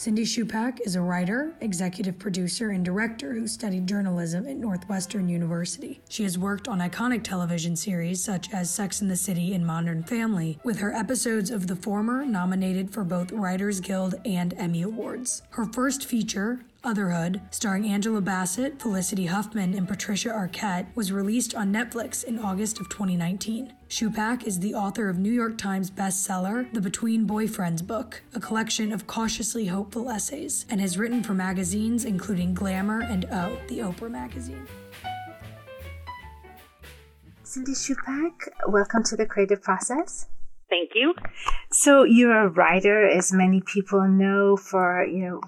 Cindy Chupack is a writer, executive producer, and director who studied journalism at Northwestern University. She has worked on iconic television series such as Sex and the City and Modern Family, with her episodes of the former nominated for both Writers Guild and Emmy Awards. Her first feature, Otherhood, starring Angela Bassett, Felicity Huffman, and Patricia Arquette, was released on Netflix in August of 2019. Chupack is the author of New York Times bestseller The Between Boyfriends book, a collection of cautiously hopeful essays, and has written for magazines including Glamour and O, the Oprah magazine. Cindy Chupack, welcome to the creative process. Thank you. So you're a writer, as many people know, for you know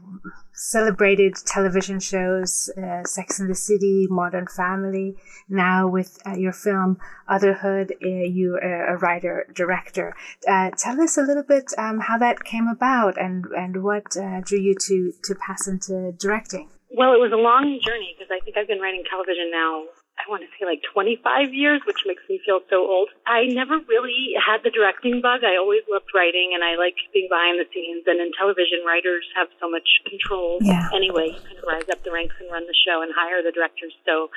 celebrated television shows, uh, Sex and the City, Modern Family. Now with uh, your film Otherhood, uh, you are a writer director. Uh, tell us a little bit um, how that came about and and what uh, drew you to to pass into directing. Well, it was a long journey because I think I've been writing television now I want to say like 25 years, which makes me feel so old. I never really had the directing bug. I always loved writing and I liked being behind the scenes. And in television, writers have so much control yeah. anyway. You kind of rise up the ranks and run the show and hire the directors. So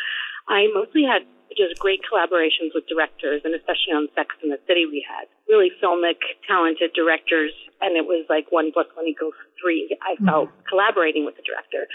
I mostly had just great collaborations with directors and especially on Sex and the City we had really filmic, talented directors and it was like one plus one equals three. I mm-hmm. felt mm-hmm. collaborating with the director.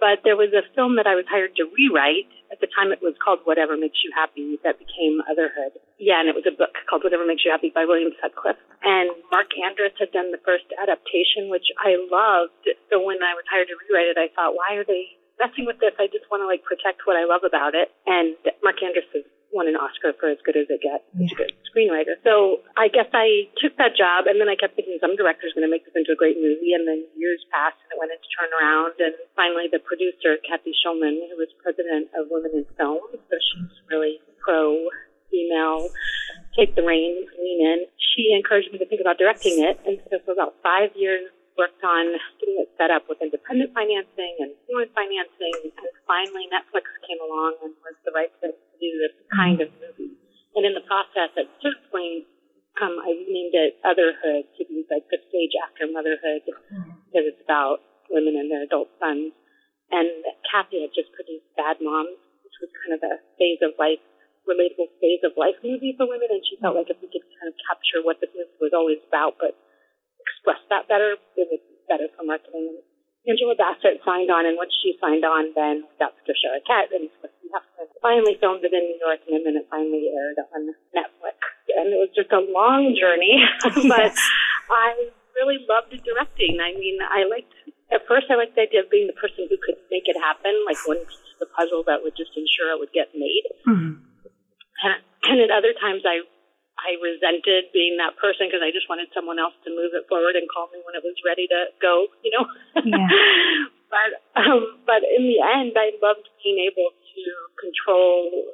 But there was a film that I was hired to rewrite. At the time it was called Whatever Makes You Happy that became Otherhood. Yeah, and it was a book called Whatever Makes You Happy by William Sutcliffe. And Mark Andrus had done the first adaptation, which I loved. So when I was hired to rewrite it, I thought, why are they messing with this? I just want to like protect what I love about it. And Mark Andrus is won an Oscar for As Good as It Gets, yeah. a good screenwriter. So I guess I took that job, and then I kept thinking some director's going to make this into a great movie, and then years passed, and it went into turnaround, and finally the producer, Cathy Schulman, who was president of Women in Film, so she's really pro female, take the reins, lean in. She encouraged me to think about directing it, and so for about five years worked on getting it set up with independent financing and foreign financing, and finally Netflix came along and was the right fit to do this kind of movie. And in the process, at certain point, um, I renamed it Otherhood to be like the stage after motherhood because it's about women and their adult sons. And Cathy had just produced Bad Moms, which was kind of a phase of life, relatable phase of life movie for women. And she felt like if we could kind of capture what this movie was always about, but express that better, it be better for marketing. Angela Bassett signed on, and once she signed on, then we got Patricia Arquette, and finally filmed it in New York, and then it finally aired on Netflix. And it was just a long journey, but I really loved directing. I mean, I liked at first I liked the idea of being the person who could make it happen, like one piece of the puzzle that would just ensure it would get made. Mm-hmm. And, and at other times, I I resented being that person because I just wanted someone else to move it forward and call me when it was ready to go, you know. Yeah. but um, but in the end, I loved being able to control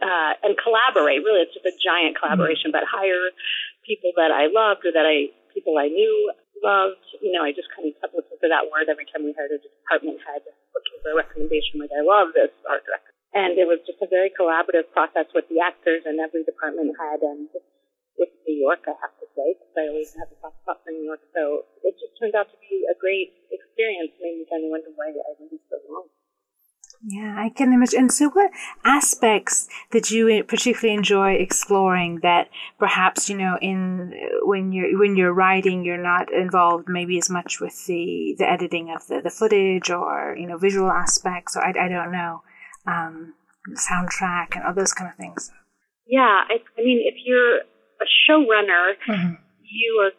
uh, and collaborate. Really, it's just a giant collaboration. Mm-hmm. But hire people that I loved or that I people I knew loved. You know, I just kind of kept looking for that word every time we hired a department head, looking for a recommendation. Like, I love this art director and it was just a very collaborative process with the actors and every department head and with New York, I have to say, because I always have a soft spot for New York. So it just turned out to be a great experience. Made me kind of wonder why I waited so long. Yeah, I can imagine. And so, what aspects did you particularly enjoy exploring that perhaps you know in when you're when you're writing, you're not involved maybe as much with the the editing of the, the footage or you know visual aspects or I, I don't know um, soundtrack and all those kind of things. Yeah, I, I mean, if you're a showrunner, mm-hmm. you are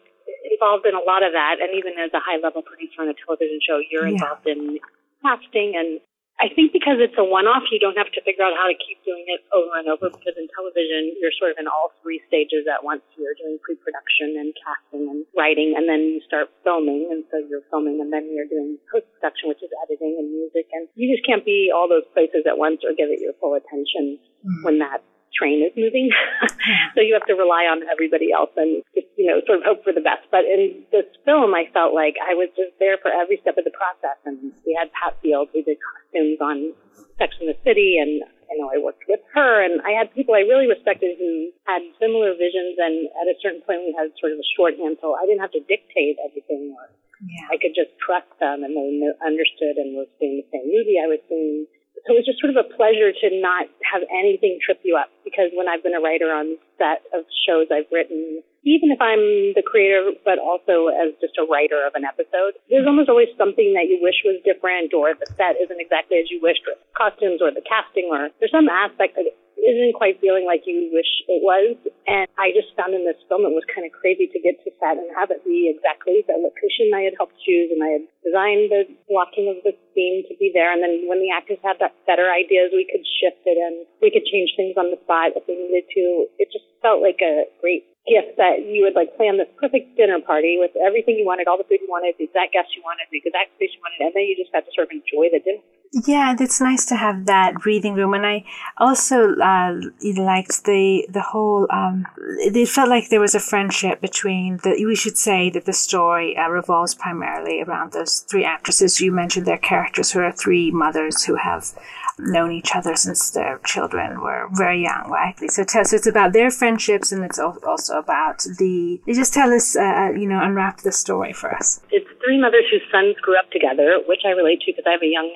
involved in a lot of that, and even as a high level producer on a television show, you're yeah. involved in casting and I think because it's a one-off, you don't have to figure out how to keep doing it over and over. Because in television, you're sort of in all three stages at once. You're doing pre-production and casting and writing, and then you start filming. And so you're filming, and then you're doing post-production, which is editing and music. And you just can't be all those places at once or give it your full attention mm-hmm. when that train is moving. so you have to rely on everybody else and just, you know, sort of hope for the best. But in this film, I felt like I was just there for every step of the process. And we had Pat Field, we did costumes on Sex and the City and in know, I worked with her and I had people I really respected who had similar visions and at a certain point we had sort of a shorthand so I didn't have to dictate everything or yeah. I could just trust them and they understood and were seeing the same movie I was seeing. So it was just sort of a pleasure to not have anything trip you up because when I've been a writer on set of shows I've written, even if I'm the creator, but also as just a writer of an episode, there's almost always something that you wish was different or the set isn't exactly as you wished or costumes or the casting or there's some aspect that isn't quite feeling like you wish it was. And I just found in this film it was kind of crazy to get to set and have it be exactly the location I had helped choose and I had designed the blocking of the scene to be there. And then when the actors had that better ideas, we could shift it and we could change things on the spot if we needed to. It just felt like a great gift that you would like plan this perfect dinner party with everything you wanted, all the food you wanted, the exact guests you wanted, the exact space you wanted, and then you just got to sort of enjoy the dinner. Yeah, it's nice to have that breathing room, and I also uh, liked the the whole. Um, it felt like there was a friendship between the. We should say that the story uh, revolves primarily around those three actresses you mentioned. Their characters, who are three mothers who have known each other since their children were very young, likely. So, tell, so it's about their friendships, and it's also about the. They just tell us, uh, uh, you know, unwrap the story for us. It's three mothers whose sons grew up together, which I relate to because I have a young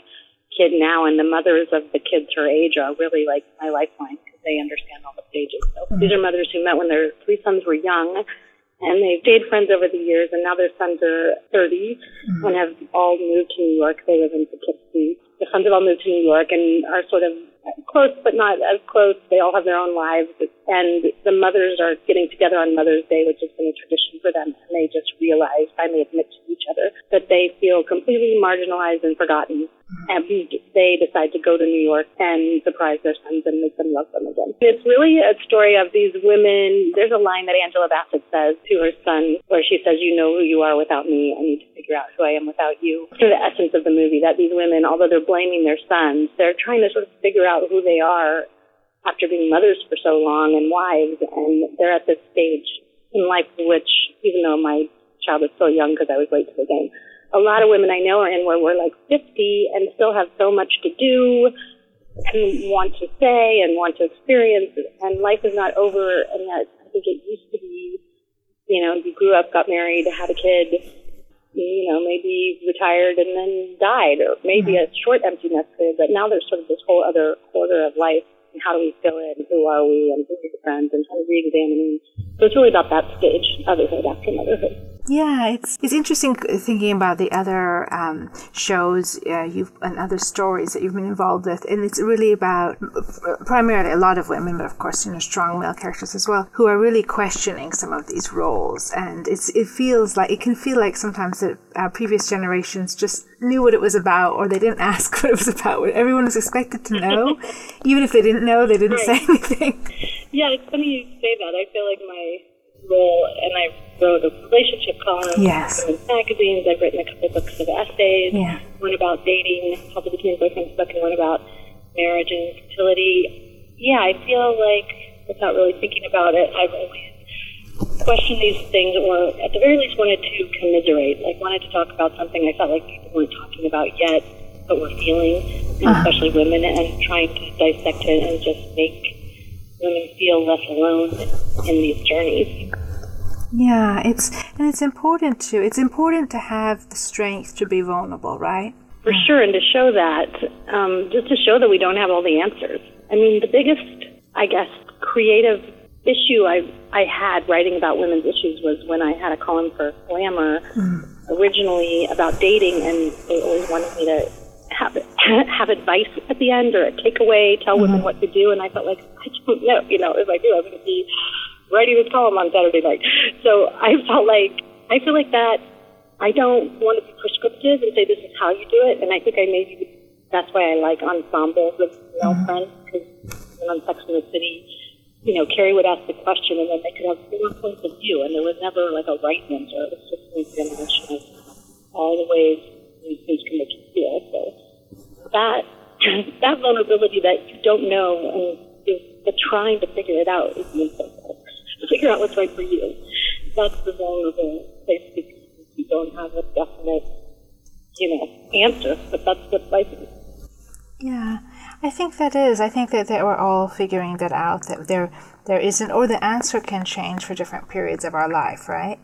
kid now, and the mothers of the kids her age are really like my lifeline because they understand all the stages. So mm-hmm. these are mothers who met when their three sons were young, and they've stayed friends over the years, and now their sons are 30 mm-hmm. and have all moved to New York. They live in Poughkeepsie. The sons have all moved to New York and are sort of close but not as close. They all have their own lives, and the mothers are getting together on Mother's Day, which has been a tradition for them. And they just realize, finally admit to each other, that they feel completely marginalized and forgotten and they decide to go to New York and surprise their sons and make them love them again. It's really a story of these women. There's a line that Angela Bassett says to her son where she says, You know who you are without me. I need to figure out who I am without you. To the essence of the movie that these women, although they're blaming their sons, they're trying to sort of figure out who they are after being mothers for so long and wives. And they're at this stage in life which, even though my child is still young because I was late to the game, a lot of women I know are in where we're like 50 and still have so much to do and want to say and want to experience and life is not over and yet I think it used to be, you know, you grew up, got married, had a kid, you know, maybe retired and then died or maybe mm-hmm. a short empty nest period, but now there's sort of this whole other quarter of life and how do we fill in? Who are we? And who are the friends? And kind of re-examining. So it's really about that stage, motherhood after motherhood. Yeah, it's it's interesting thinking about the other um, shows uh, you've and other stories that you've been involved with, and it's really about primarily a lot of women, but of course you know strong male characters as well, who are really questioning some of these roles, and it's it feels like it can feel like sometimes that our previous generations just knew what it was about, or they didn't ask what it was about. Everyone was expected to know, even if they didn't know, they didn't right. say anything. Yeah, it's funny you say that. I feel like my role, and I wrote a relationship column yes. in magazines. I've written a couple books of essays. Yeah. One about dating, Help the Teen Boyfriend's book, and one about marriage and fertility. Yeah, I feel like, without really thinking about it, I've always questioned these things, or at the very least wanted to commiserate, like wanted to talk about something I felt like people weren't talking about yet, but were feeling, uh-huh. especially women, and trying to dissect it and just make women feel left alone in these journeys. Yeah, it's and it's important to it's important to have the strength to be vulnerable, right? For sure, and to show that, um, just to show that we don't have all the answers. I mean, the biggest, I guess, creative issue I I had writing about women's issues was when I had a column for Glamour mm. originally about dating, and they always wanted me to have have advice at the end or a takeaway, tell mm-hmm. women what to do, and I felt like I don't know, you know, if I do, I'm going to be writing this column on Saturday night. So I felt like I feel like that. I don't want to be prescriptive and say this is how you do it, and I think I maybe that's why I like ensembles of male mm-hmm. friends because on Sex and the City, you know, Carrie would ask the question, and then they could have four points of view, and there was never like a right answer. It was just an examination of all the ways these things can make you feel. So that that vulnerability that you don't know and the trying to figure it out is the figure out what's right for you. That's the vulnerable place because you don't have a definite, you know, answer, but that's what life is. Yeah. I think that is. I think that, that we're all figuring that out. That there there isn't, or the answer can change for different periods of our life, right?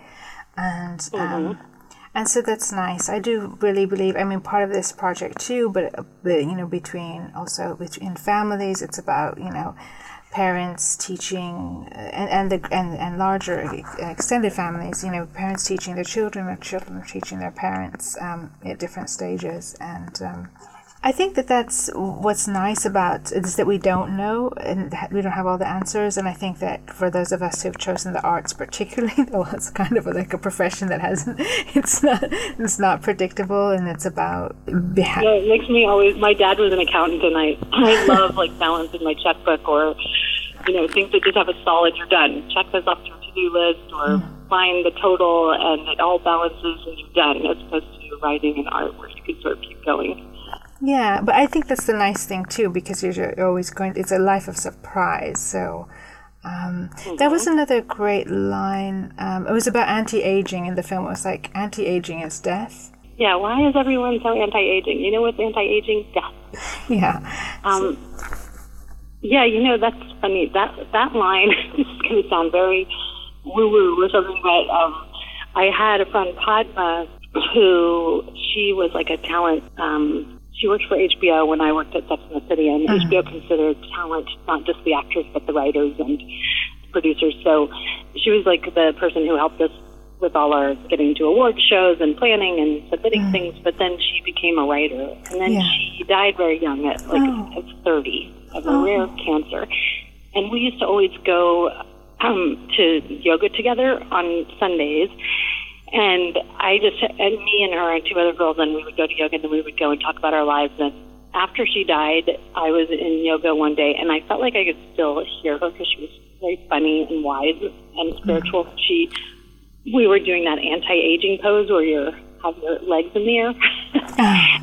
And um, mm-hmm. And so that's nice. I do really believe. I mean, part of this project too, but, but you know, between also between families, it's about you know parents teaching uh, and and the and, and larger extended families you know parents teaching their children or children teaching their parents um, at different stages and um, I think that that's what's nice about is that we don't know and we don't have all the answers. And I think that for those of us who've chosen the arts, particularly, well, it's kind of like a profession that hasn't, it's not, it's not predictable, and it's about. Beha- yeah, it makes me always. My dad was an accountant, and I, I love like balancing my checkbook or, you know, things that just have a solid. You're done. Check this off your to-do list, or mm. find the total, and it all balances, and you're done. As opposed to writing and art, where you can sort of keep going. Yeah, but I think that's the nice thing too because you're always going. It's a life of surprise. So um, mm-hmm. that was another great line. Um, it was about anti-aging in the film. It was like anti-aging is death. Yeah. Why is everyone so anti-aging? You know what's anti-aging? Death. Yeah. Um, yeah. You know that's funny. That that line is going to sound very woo-woo or something, but um, I had a friend Padma who she was like a talent um, she worked for HBO when I worked at Sex and the City, and uh-huh. HBO considered talent not just the actors but the writers and producers. So she was like the person who helped us with all our getting to award shows and planning and submitting uh-huh. things. But then she became a writer, and then yeah. she died very young at like oh. at 30 of a oh. rare cancer. And we used to always go um, to yoga together on Sundays. And I just, and me and her and two other girls, and we would go to yoga and then we would go and talk about our lives. And after she died, I was in yoga one day and I felt like I could still hear her because she was very funny and wise and spiritual. Mm-hmm. She, we were doing that anti-aging pose where you're have your legs in the air.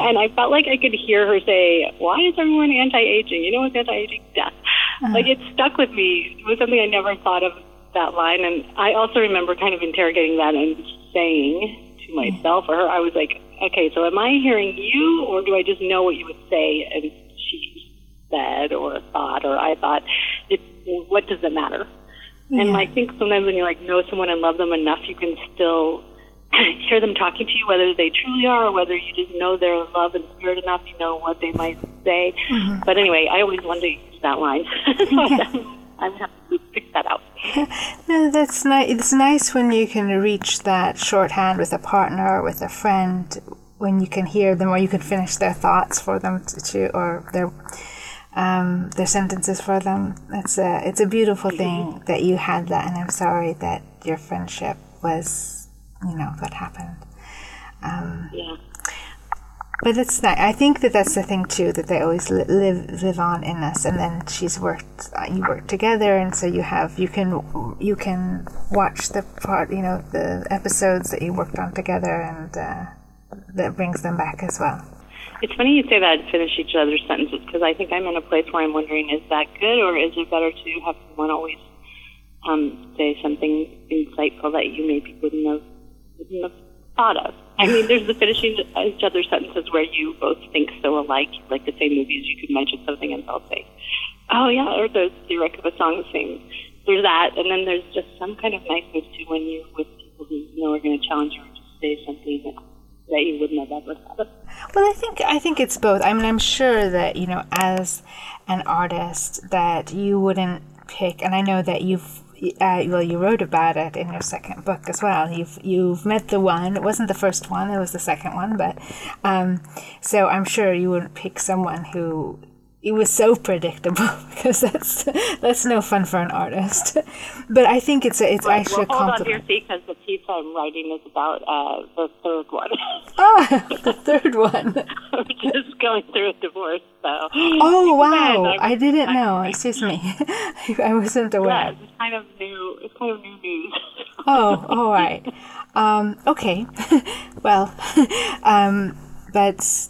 and I felt like I could hear her say, Why is everyone anti aging? You know what's anti aging? Death. Uh-huh. Like it stuck with me. It was something I never thought of that line. And I also remember kind of interrogating that and saying to myself or her, I was like, okay, so am I hearing you or do I just know what you would say and she said or thought or I thought? It, what does it matter? Yeah. And I think sometimes when you like know someone and love them enough, you can still hear them talking to you, whether they truly are or whether you just know their love and spirit enough, you know what they might say. Mm-hmm. But anyway, I always wanted to use that line. so I'm happy to pick that out. no, that's nice. It's nice when you can reach that shorthand with a partner or with a friend when you can hear them or you can finish their thoughts for them to, to or their um, their sentences for them. It's a it's a beautiful thing that you had that, and I'm sorry that your friendship was you know what happened. Um, yeah. But it's nice. I think that that's the thing too that they always li- live live on in us. And then she's worked. Uh, you work together, and so you have you can you can watch the part you know the episodes that you worked on together, and uh, that brings them back as well. It's funny you say that finish each other's sentences because I think I'm in a place where I'm wondering is that good or is it better to have someone always um, say something insightful that you maybe wouldn't have wouldn't have thought of. I mean, there's the finishing each other's sentences where you both think so alike, like the same movies. You could mention something and they'll say, "Oh yeah," or the record of a song same. There's that, and then there's just some kind of niceness too when you're with people who you know are going to challenge you or just say something that, that you wouldn't have ever thought of. Well, I think I think it's both. I mean, I'm sure that you know, as an artist, that you wouldn't pick, and I know that you've uh, well, you wrote about it in your second book as well. You've you've met the one. It wasn't the first one; it was the second one. But um, so I'm sure you wouldn't pick someone who it was so predictable because that's that's no fun for an artist. But I think it's a, it's right, actually well, hold on to your because the piece I'm writing is about uh, the third one. oh, the third one. I'm just going through a divorce, so. Oh wow! I didn't know. Excuse me, I wasn't aware. Yeah, it's kind of new. It's kind of new news. oh, all right. Um, okay. well, um, but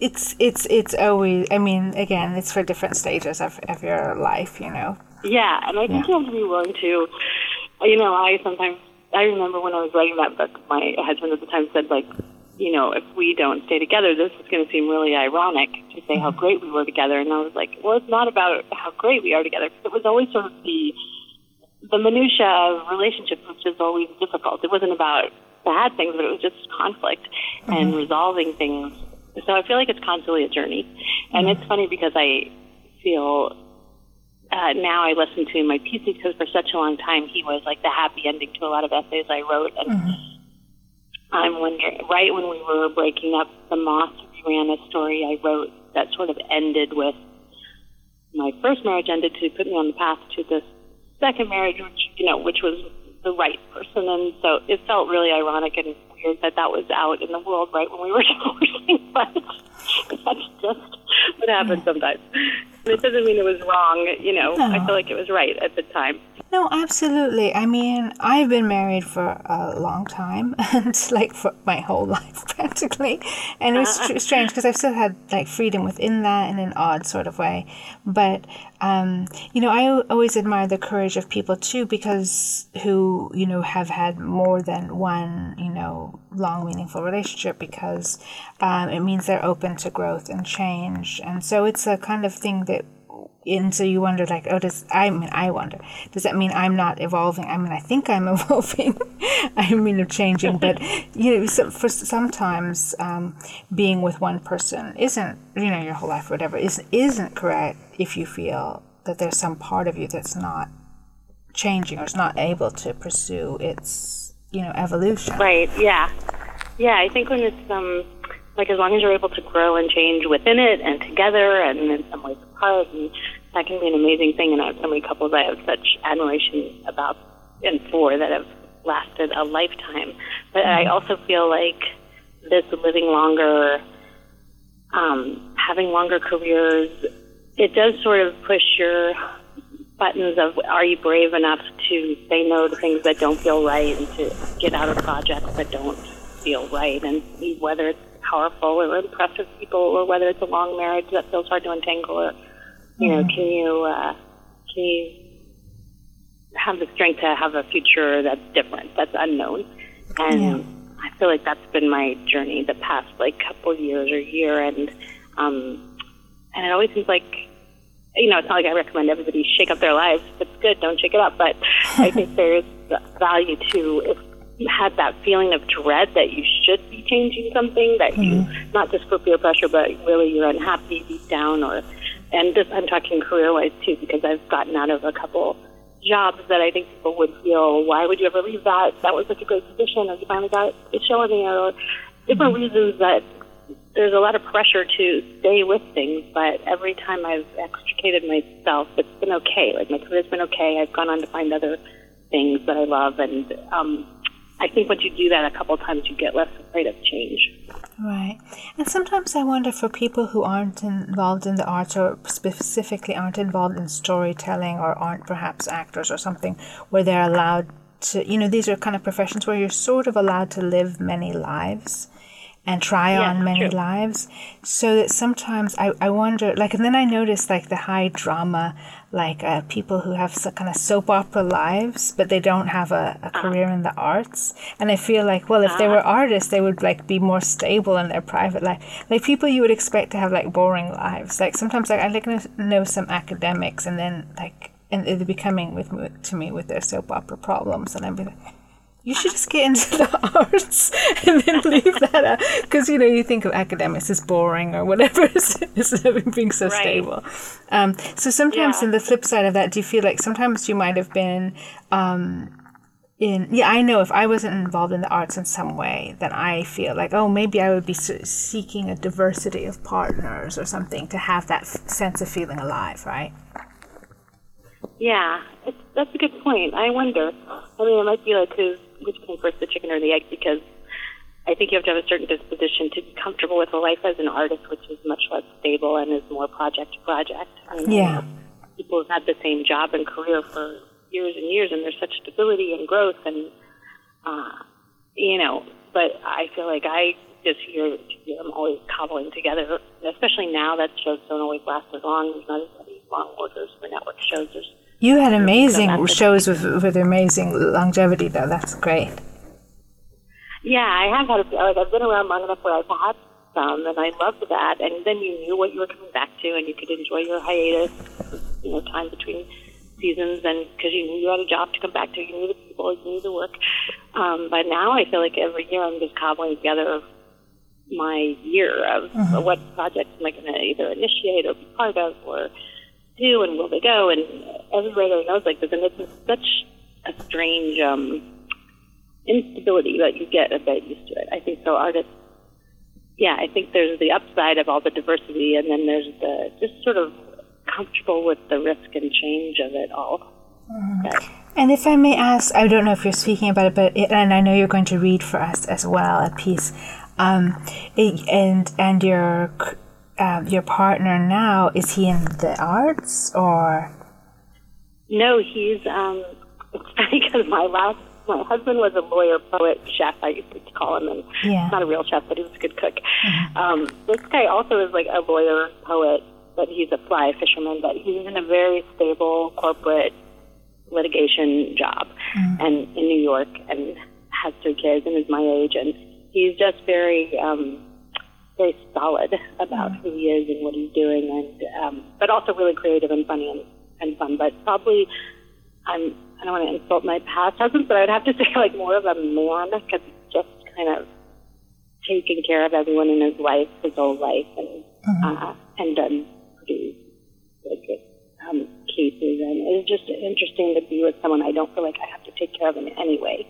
it's it's it's always i mean again it's for different stages of, of your life you know yeah and i think yeah. you have to be willing to you know i sometimes i remember when i was writing that book my husband at the time said like you know, if we don't stay together, this is going to seem really ironic to say how great we were together. And I was like, well, it's not about how great we are together. It was always sort of the the minutia of relationships, which is always difficult. It wasn't about bad things, but it was just conflict mm-hmm. and resolving things. So I feel like it's constantly a journey. And mm-hmm. it's funny because I feel uh, now I listen to my pieces because for such a long time he was like the happy ending to a lot of essays I wrote. And mm-hmm. I'm wondering, right when we were breaking up, the Moth ran a story I wrote that sort of ended with my first marriage ended to put me on the path to this second marriage, which you know, which was the right person, and so it felt really ironic and weird that that was out in the world right when we were divorcing. But that's just what happens sometimes. It doesn't mean it was wrong. You know, no. I feel like it was right at the time. No, absolutely. I mean, I've been married for a long time, and like for my whole life practically, and it was uh-huh. strange because I've still had like freedom within that in an odd sort of way. But um, you know, I always admire the courage of people too, because who you know have had more than one you know long meaningful relationship because um, it means they're open to growth and change, and so it's a kind of thing that and so you wonder like oh does i mean i wonder does that mean i'm not evolving? I mean i think i'm evolving. I mean of changing but you know so for sometimes um, being with one person isn't you know your whole life or whatever is, isn't correct if you feel that there's some part of you that's not changing or is not able to pursue its you know evolution. Right. Yeah. Yeah. I think when it's um like as long as you're able to grow and change within it and together and in some ways apart and that can be an amazing thing. And I have so many couples I have such admiration about and for that have lasted a lifetime. But I mm-hmm. also feel like this living longer, um, having longer careers, it does sort of push your buttons of are you brave enough to say no to things that don't feel right and to get out of projects that don't feel right and whether it's powerful or impressive people or whether it's a long marriage that feels hard to untangle or you know, can you uh, can you have the strength to have a future that's different, that's unknown? And yeah. I feel like that's been my journey the past like couple years or year, and um, and it always seems like you know, it's not like I recommend everybody shake up their lives. If it's good, don't shake it up. But I think there's value to if you had that feeling of dread that you should be changing something, that mm-hmm. you not just for peer pressure, but really you're unhappy deep down, or and this I'm talking career wise too, because I've gotten out of a couple jobs that I think people would feel, why would you ever leave that? That was such a great position, or you finally got it showing there, or different reasons that there's a lot of pressure to stay with things, but every time I've extricated myself, it's been okay. Like my career's been okay. I've gone on to find other things that I love, and um, I think once you do that a couple times, you get less afraid of change. Right. And sometimes I wonder for people who aren't involved in the arts or specifically aren't involved in storytelling or aren't perhaps actors or something, where they're allowed to, you know, these are kind of professions where you're sort of allowed to live many lives and try yeah, on many true. lives. So that sometimes I, I wonder, like, and then I notice like the high drama, like uh, people who have some kind of soap opera lives, but they don't have a, a uh-huh. career in the arts. And I feel like, well, if they were uh-huh. artists, they would like be more stable in their private life. Like people you would expect to have like boring lives. Like sometimes like I like know some academics and then like, and they're becoming with to me with their soap opera problems, and I'm like, you should just get into the arts and then leave that out. Because you know you think of academics as boring or whatever instead of being so right. stable. Um, so sometimes yeah. in the flip side of that do you feel like sometimes you might have been um, in yeah i know if i wasn't involved in the arts in some way then i feel like oh maybe i would be seeking a diversity of partners or something to have that f- sense of feeling alive right? Yeah. That's a good point. I wonder. I mean it might be like because which came first, the chicken or the egg? Because I think you have to have a certain disposition to be comfortable with a life as an artist, which is much less stable and is more project to project. I mean, yeah. People have had the same job and career for years and years, and there's such stability and growth, and uh, you know. But I feel like I just hear I'm always cobbling together, especially now that shows don't always last as long. There's not as many long orders for network shows. There's you had amazing shows with with amazing longevity, though. That's great. Yeah, I have had. A, like I've been around long enough where I've had some, and I loved that. And then you knew what you were coming back to, and you could enjoy your hiatus, you know, time between seasons, and because you knew you had a job to come back to, you knew the people, you knew the work. Um, but now I feel like every year I'm just cobbling together my year of mm-hmm. what projects am I going to either initiate or be part of or do, and will they go? And everybody writer knows like this, and it's such a strange um, instability that you get a bit used to it. I think so. Artists, yeah, I think there's the upside of all the diversity, and then there's the just sort of comfortable with the risk and change of it all. Mm-hmm. And if I may ask, I don't know if you're speaking about it, but it, and I know you're going to read for us as well a piece. Um, it, and and your uh, your partner now is he in the arts or? No, he's um, it's funny because my last my husband was a lawyer, poet, chef. I used to call him, and yeah. not a real chef, but he was a good cook. Mm-hmm. Um, this guy also is like a lawyer, poet, but he's a fly fisherman. But he's in a very stable corporate litigation job, mm-hmm. and in New York, and has three kids, and is my age, and he's just very. um very solid about mm-hmm. who he is and what he's doing, and um, but also really creative and funny and, and fun. But probably I'm I don't want to insult my past husband, but I would have to say like more of a man because he's just kind of taken care of everyone in his life, his whole life, and mm-hmm. uh, and done pretty like um, cases. And it's just interesting to be with someone I don't feel like I have to take care of in any way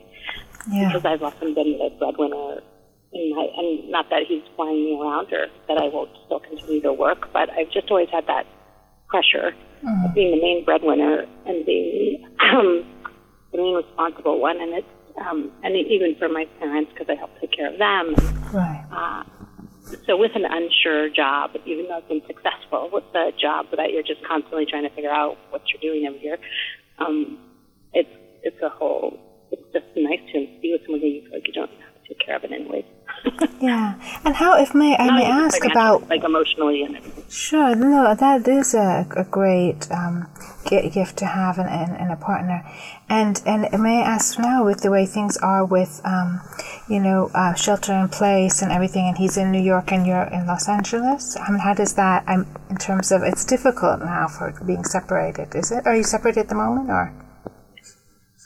yeah. because I've often been the breadwinner. In my, and not that he's flying me around or that I won't still continue to work, but I've just always had that pressure mm. of being the main breadwinner and being um, the main responsible one. And it's um, and even for my parents because I help take care of them. Right. Uh, so with an unsure job, even though it's been successful, with the job that you're just constantly trying to figure out what you're doing every year, um, it's it's a whole. It's just nice to be with someone who you feel like you don't have to take care of in any way yeah, and how, if may I may ask about like emotionally and everything. Sure, no, that is a, a great um, gift to have in, in, in, a partner, and and may I ask now with the way things are with, um, you know, uh, shelter in place and everything, and he's in New York and you're in Los Angeles. I mean, how does that? I'm in terms of it's difficult now for being separated. Is it? Are you separated at the moment, or?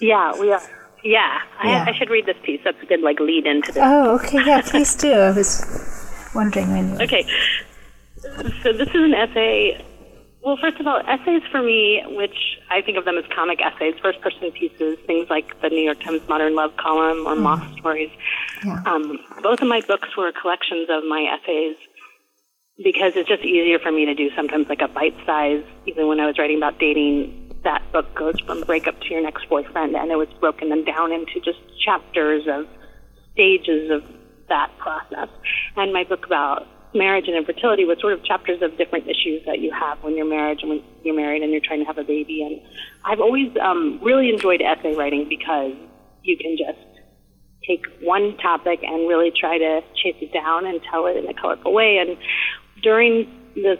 Yeah, we are. Yeah, yeah. I, I, should read this piece. That's a good like lead into this. Oh, okay. Yeah, please do. I was wondering when. You... Okay, so this is an essay. Well, first of all, essays for me, which I think of them as comic essays, first-person pieces, things like the New York Times Modern Love column or mm. Moth Stories. Yeah. Um, both of my books were collections of my essays because it's just easier for me to do sometimes like a bite size. Even when I was writing about dating, that book goes from breakup to your next boyfriend, and it was broken them down into just chapters of stages of that process. And my book about marriage and infertility was sort of chapters of different issues that you have when you're married and when you're married and you're trying to have a baby. And I've always um, really enjoyed essay writing because you can just take one topic and really try to chase it down and tell it in a colorful way. And during this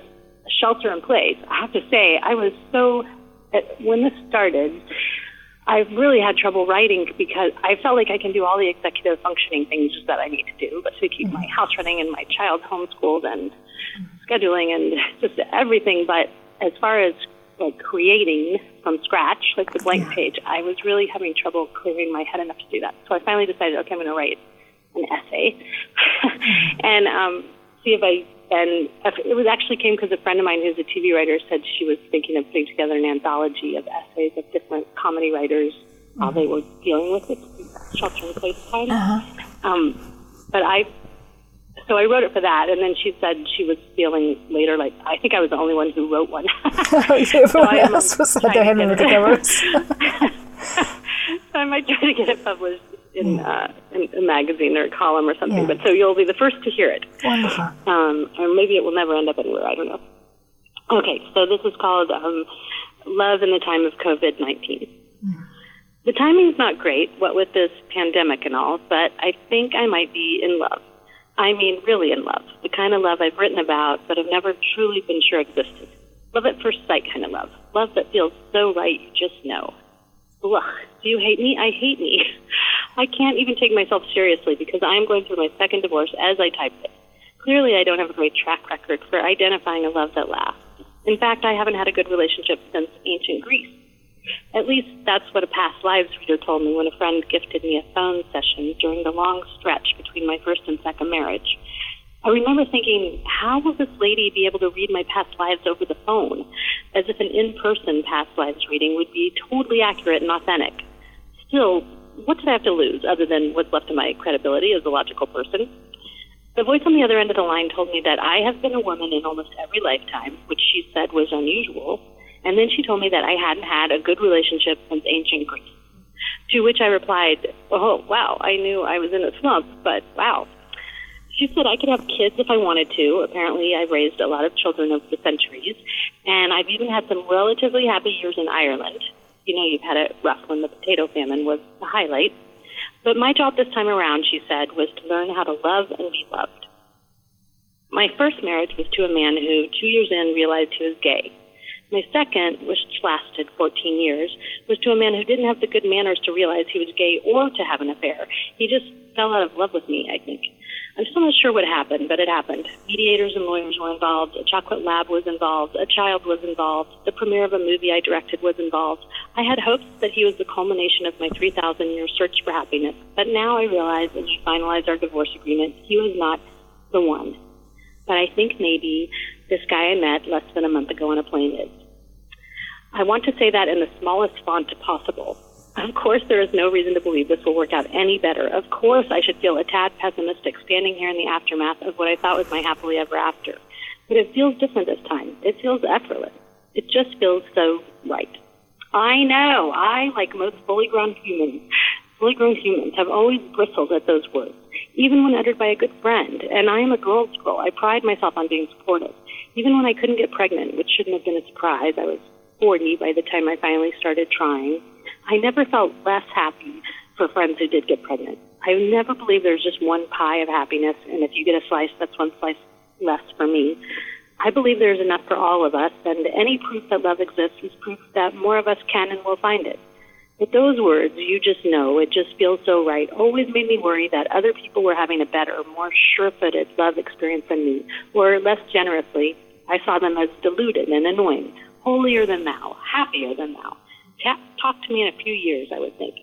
shelter in place, I have to say, I was so when this started, I really had trouble writing because I felt like I can do all the executive functioning things that I need to do, but to keep mm-hmm. my house running and my child homeschooled and mm-hmm. scheduling and just everything. But as far as like creating from scratch, like the blank yeah. page, I was really having trouble clearing my head enough to do that. So I finally decided, okay, I'm going to write an essay mm-hmm. and um, see if I and it was actually came because a friend of mine who's a TV writer said she was thinking of putting together an anthology of essays of different comedy writers mm-hmm. while they were dealing with it, shelter in place time. Uh-huh. Um, but I, so I wrote it for that, and then she said she was feeling later like I think I was the only one who wrote one. Everyone so else was at the end of the so I might try to get it published in, uh, in a magazine or a column or something. Yeah. But so you'll be the first to hear it. Wonderful. Um, or maybe it will never end up anywhere. I don't know. Okay, so this is called um, Love in the Time of COVID 19. Mm. The timing's not great, what with this pandemic and all, but I think I might be in love. I mean, really in love. The kind of love I've written about, but have never truly been sure existed. Love at first sight kind of love. Love that feels so right you just know. Ugh, do you hate me? I hate me. I can't even take myself seriously because I am going through my second divorce as I type this. Clearly, I don't have a great track record for identifying a love that lasts. In fact, I haven't had a good relationship since ancient Greece. At least that's what a past lives reader told me when a friend gifted me a phone session during the long stretch between my first and second marriage. I remember thinking, how will this lady be able to read my past lives over the phone? As if an in person past lives reading would be totally accurate and authentic. Still, what did I have to lose other than what's left of my credibility as a logical person? The voice on the other end of the line told me that I have been a woman in almost every lifetime, which she said was unusual, and then she told me that I hadn't had a good relationship since ancient Greece. To which I replied, Oh, wow, I knew I was in a slump, but wow. She said I could have kids if I wanted to. Apparently, I've raised a lot of children over the centuries, and I've even had some relatively happy years in Ireland. You know, you've had it rough when the potato famine was the highlight. But my job this time around, she said, was to learn how to love and be loved. My first marriage was to a man who, two years in, realized he was gay. My second, which lasted 14 years, was to a man who didn't have the good manners to realize he was gay or to have an affair. He just fell out of love with me, I think. I'm still not sure what happened, but it happened. Mediators and lawyers were involved. A chocolate lab was involved. A child was involved. The premiere of a movie I directed was involved. I had hopes that he was the culmination of my 3,000 year search for happiness, but now I realize as we finalized our divorce agreement, he was not the one. But I think maybe this guy I met less than a month ago on a plane is. I want to say that in the smallest font possible. Of course, there is no reason to believe this will work out any better. Of course, I should feel a tad pessimistic standing here in the aftermath of what I thought was my happily ever after. But it feels different this time. It feels effortless. It just feels so right. I know. I, like most fully grown humans, fully grown humans, have always bristled at those words, even when uttered by a good friend. And I am a girl's girl. I pride myself on being supportive. Even when I couldn't get pregnant, which shouldn't have been a surprise, I was 40 by the time I finally started trying. I never felt less happy for friends who did get pregnant. I never believed there's just one pie of happiness, and if you get a slice, that's one slice less for me. I believe there's enough for all of us, and any proof that love exists is proof that more of us can and will find it. But those words, you just know, it just feels so right, always made me worry that other people were having a better, more sure footed love experience than me, or less generously, I saw them as deluded and annoying, holier than thou, happier than thou. Talk to me in a few years, I would think.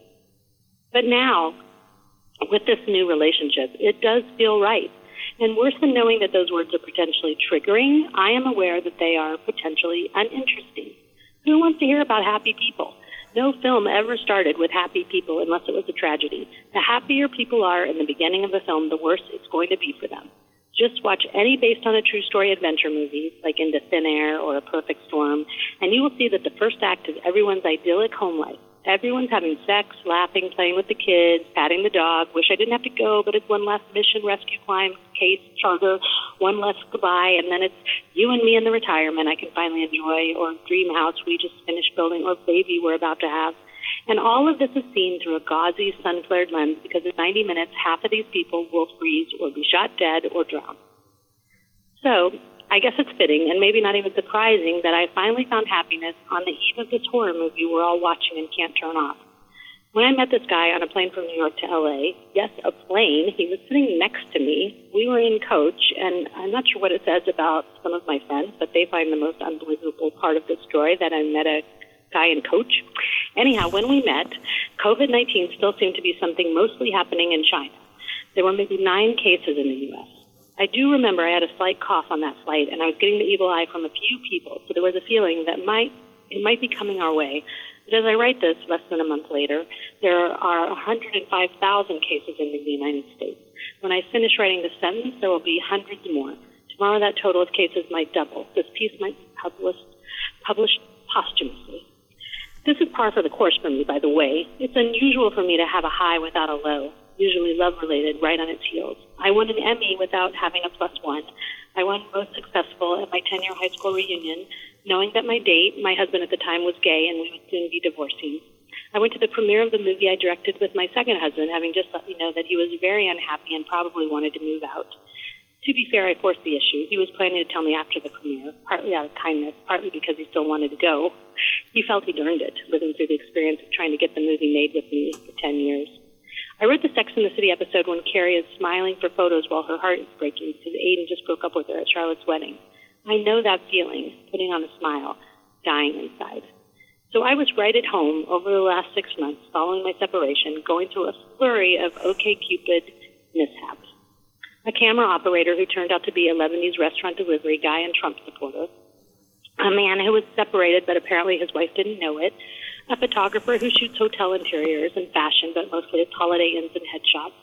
But now, with this new relationship, it does feel right. And worse than knowing that those words are potentially triggering, I am aware that they are potentially uninteresting. Who wants to hear about happy people? No film ever started with happy people unless it was a tragedy. The happier people are in the beginning of the film, the worse it's going to be for them. Just watch any based on a true story adventure movie, like Into Thin Air or A Perfect Storm, and you will see that the first act is everyone's idyllic home life. Everyone's having sex, laughing, playing with the kids, patting the dog. Wish I didn't have to go, but it's one last mission, rescue climb, case, charter, one less goodbye, and then it's you and me in the retirement I can finally enjoy, or dream house we just finished building, or baby we're about to have. And all of this is seen through a gauzy, sun flared lens because in 90 minutes, half of these people will freeze or be shot dead or drown. So, I guess it's fitting and maybe not even surprising that I finally found happiness on the eve of this horror movie we're all watching and can't turn off. When I met this guy on a plane from New York to LA, yes, a plane, he was sitting next to me. We were in coach, and I'm not sure what it says about some of my friends, but they find the most unbelievable part of this story that I met a guy and coach. Anyhow, when we met, COVID 19 still seemed to be something mostly happening in China. There were maybe nine cases in the U.S. I do remember I had a slight cough on that flight, and I was getting the evil eye from a few people, so there was a feeling that might it might be coming our way. But as I write this, less than a month later, there are 105,000 cases in the United States. When I finish writing this sentence, there will be hundreds more. Tomorrow, that total of cases might double. This piece might be published, published posthumously. This is par for the course for me, by the way. It's unusual for me to have a high without a low, usually love related, right on its heels. I won an Emmy without having a plus one. I won most successful at my 10 year high school reunion, knowing that my date, my husband at the time, was gay and we would soon be divorcing. I went to the premiere of the movie I directed with my second husband, having just let me know that he was very unhappy and probably wanted to move out. To be fair, I forced the issue. He was planning to tell me after the premiere, partly out of kindness, partly because he still wanted to go. He felt he'd earned it, living through the experience of trying to get the movie made with me for 10 years. I wrote the Sex and the City episode when Carrie is smiling for photos while her heart is breaking because Aidan just broke up with her at Charlotte's wedding. I know that feeling, putting on a smile, dying inside. So I was right at home over the last six months following my separation, going through a flurry of OK Cupid mishaps. A camera operator who turned out to be a Lebanese restaurant delivery guy and Trump supporter. A man who was separated, but apparently his wife didn't know it. A photographer who shoots hotel interiors and fashion, but mostly it's holiday inns and headshots.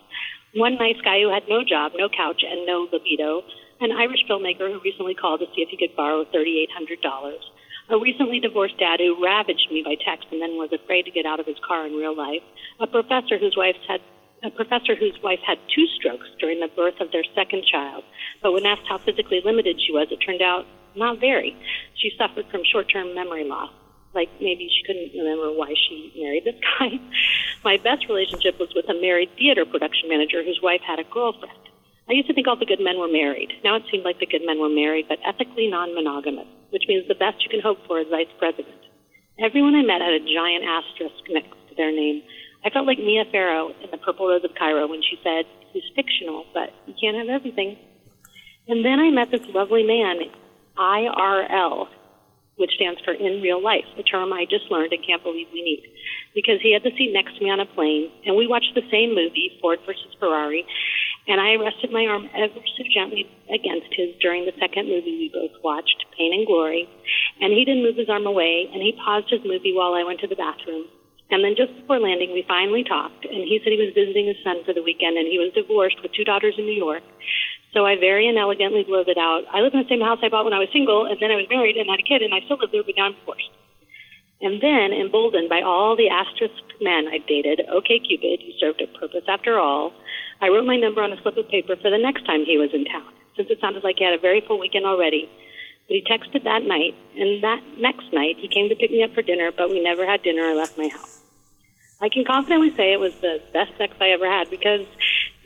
One nice guy who had no job, no couch, and no libido. An Irish filmmaker who recently called to see if he could borrow $3,800 a recently divorced dad who ravaged me by text and then was afraid to get out of his car in real life, a professor whose wife had a professor whose wife had two strokes during the birth of their second child, but when asked how physically limited she was, it turned out not very. She suffered from short-term memory loss. Like maybe she couldn't remember why she married this guy. My best relationship was with a married theater production manager whose wife had a girlfriend. I used to think all the good men were married. Now it seemed like the good men were married, but ethically non-monogamous which means the best you can hope for is vice president. Everyone I met had a giant asterisk next to their name. I felt like Mia Farrow in The Purple Rose of Cairo when she said, he's fictional, but you can't have everything. And then I met this lovely man, IRL, which stands for in real life, a term I just learned and can't believe we need. Because he had the seat next to me on a plane, and we watched the same movie, Ford versus Ferrari, and I rested my arm ever so gently against his during the second movie we both watched, Pain and Glory. And he didn't move his arm away, and he paused his movie while I went to the bathroom. And then just before landing, we finally talked, and he said he was visiting his son for the weekend, and he was divorced with two daughters in New York. So I very inelegantly blurted out, I live in the same house I bought when I was single, and then I was married and had a kid, and I still live there, but now I'm divorced. And then, emboldened by all the asterisk men I've dated, okay, Cupid, you served a purpose after all, I wrote my number on a slip of paper for the next time he was in town, since it sounded like he had a very full weekend already. But he texted that night, and that next night he came to pick me up for dinner, but we never had dinner or left my house. I can confidently say it was the best sex I ever had because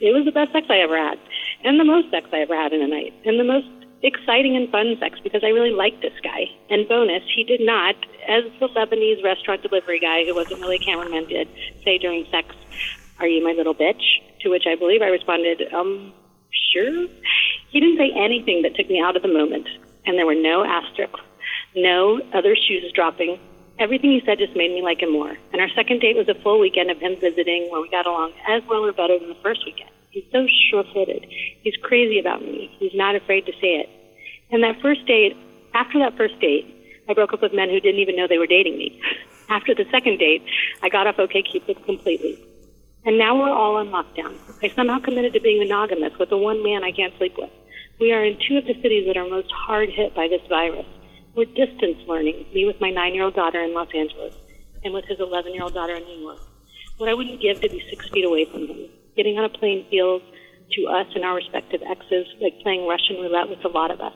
it was the best sex I ever had, and the most sex I ever had in a night, and the most exciting and fun sex because I really liked this guy. And bonus, he did not, as the Lebanese restaurant delivery guy who wasn't really a cameraman did, say during sex, Are you my little bitch? To which I believe I responded, Um, sure. He didn't say anything that took me out of the moment, and there were no asterisks, no other shoes dropping. Everything he said just made me like him more. And our second date was a full weekend of him visiting where we got along as well or better than the first weekend. He's so sure-footed. He's crazy about me. He's not afraid to say it. And that first date, after that first date, I broke up with men who didn't even know they were dating me. After the second date, I got off OKCupid completely. And now we're all on lockdown. I somehow committed to being monogamous with the one man I can't sleep with. We are in two of the cities that are most hard hit by this virus. We're distance learning, me with my nine year old daughter in Los Angeles, and with his 11 year old daughter in New York. What I wouldn't give to be six feet away from him. Getting on a plane feels to us and our respective exes like playing Russian roulette with a lot of us.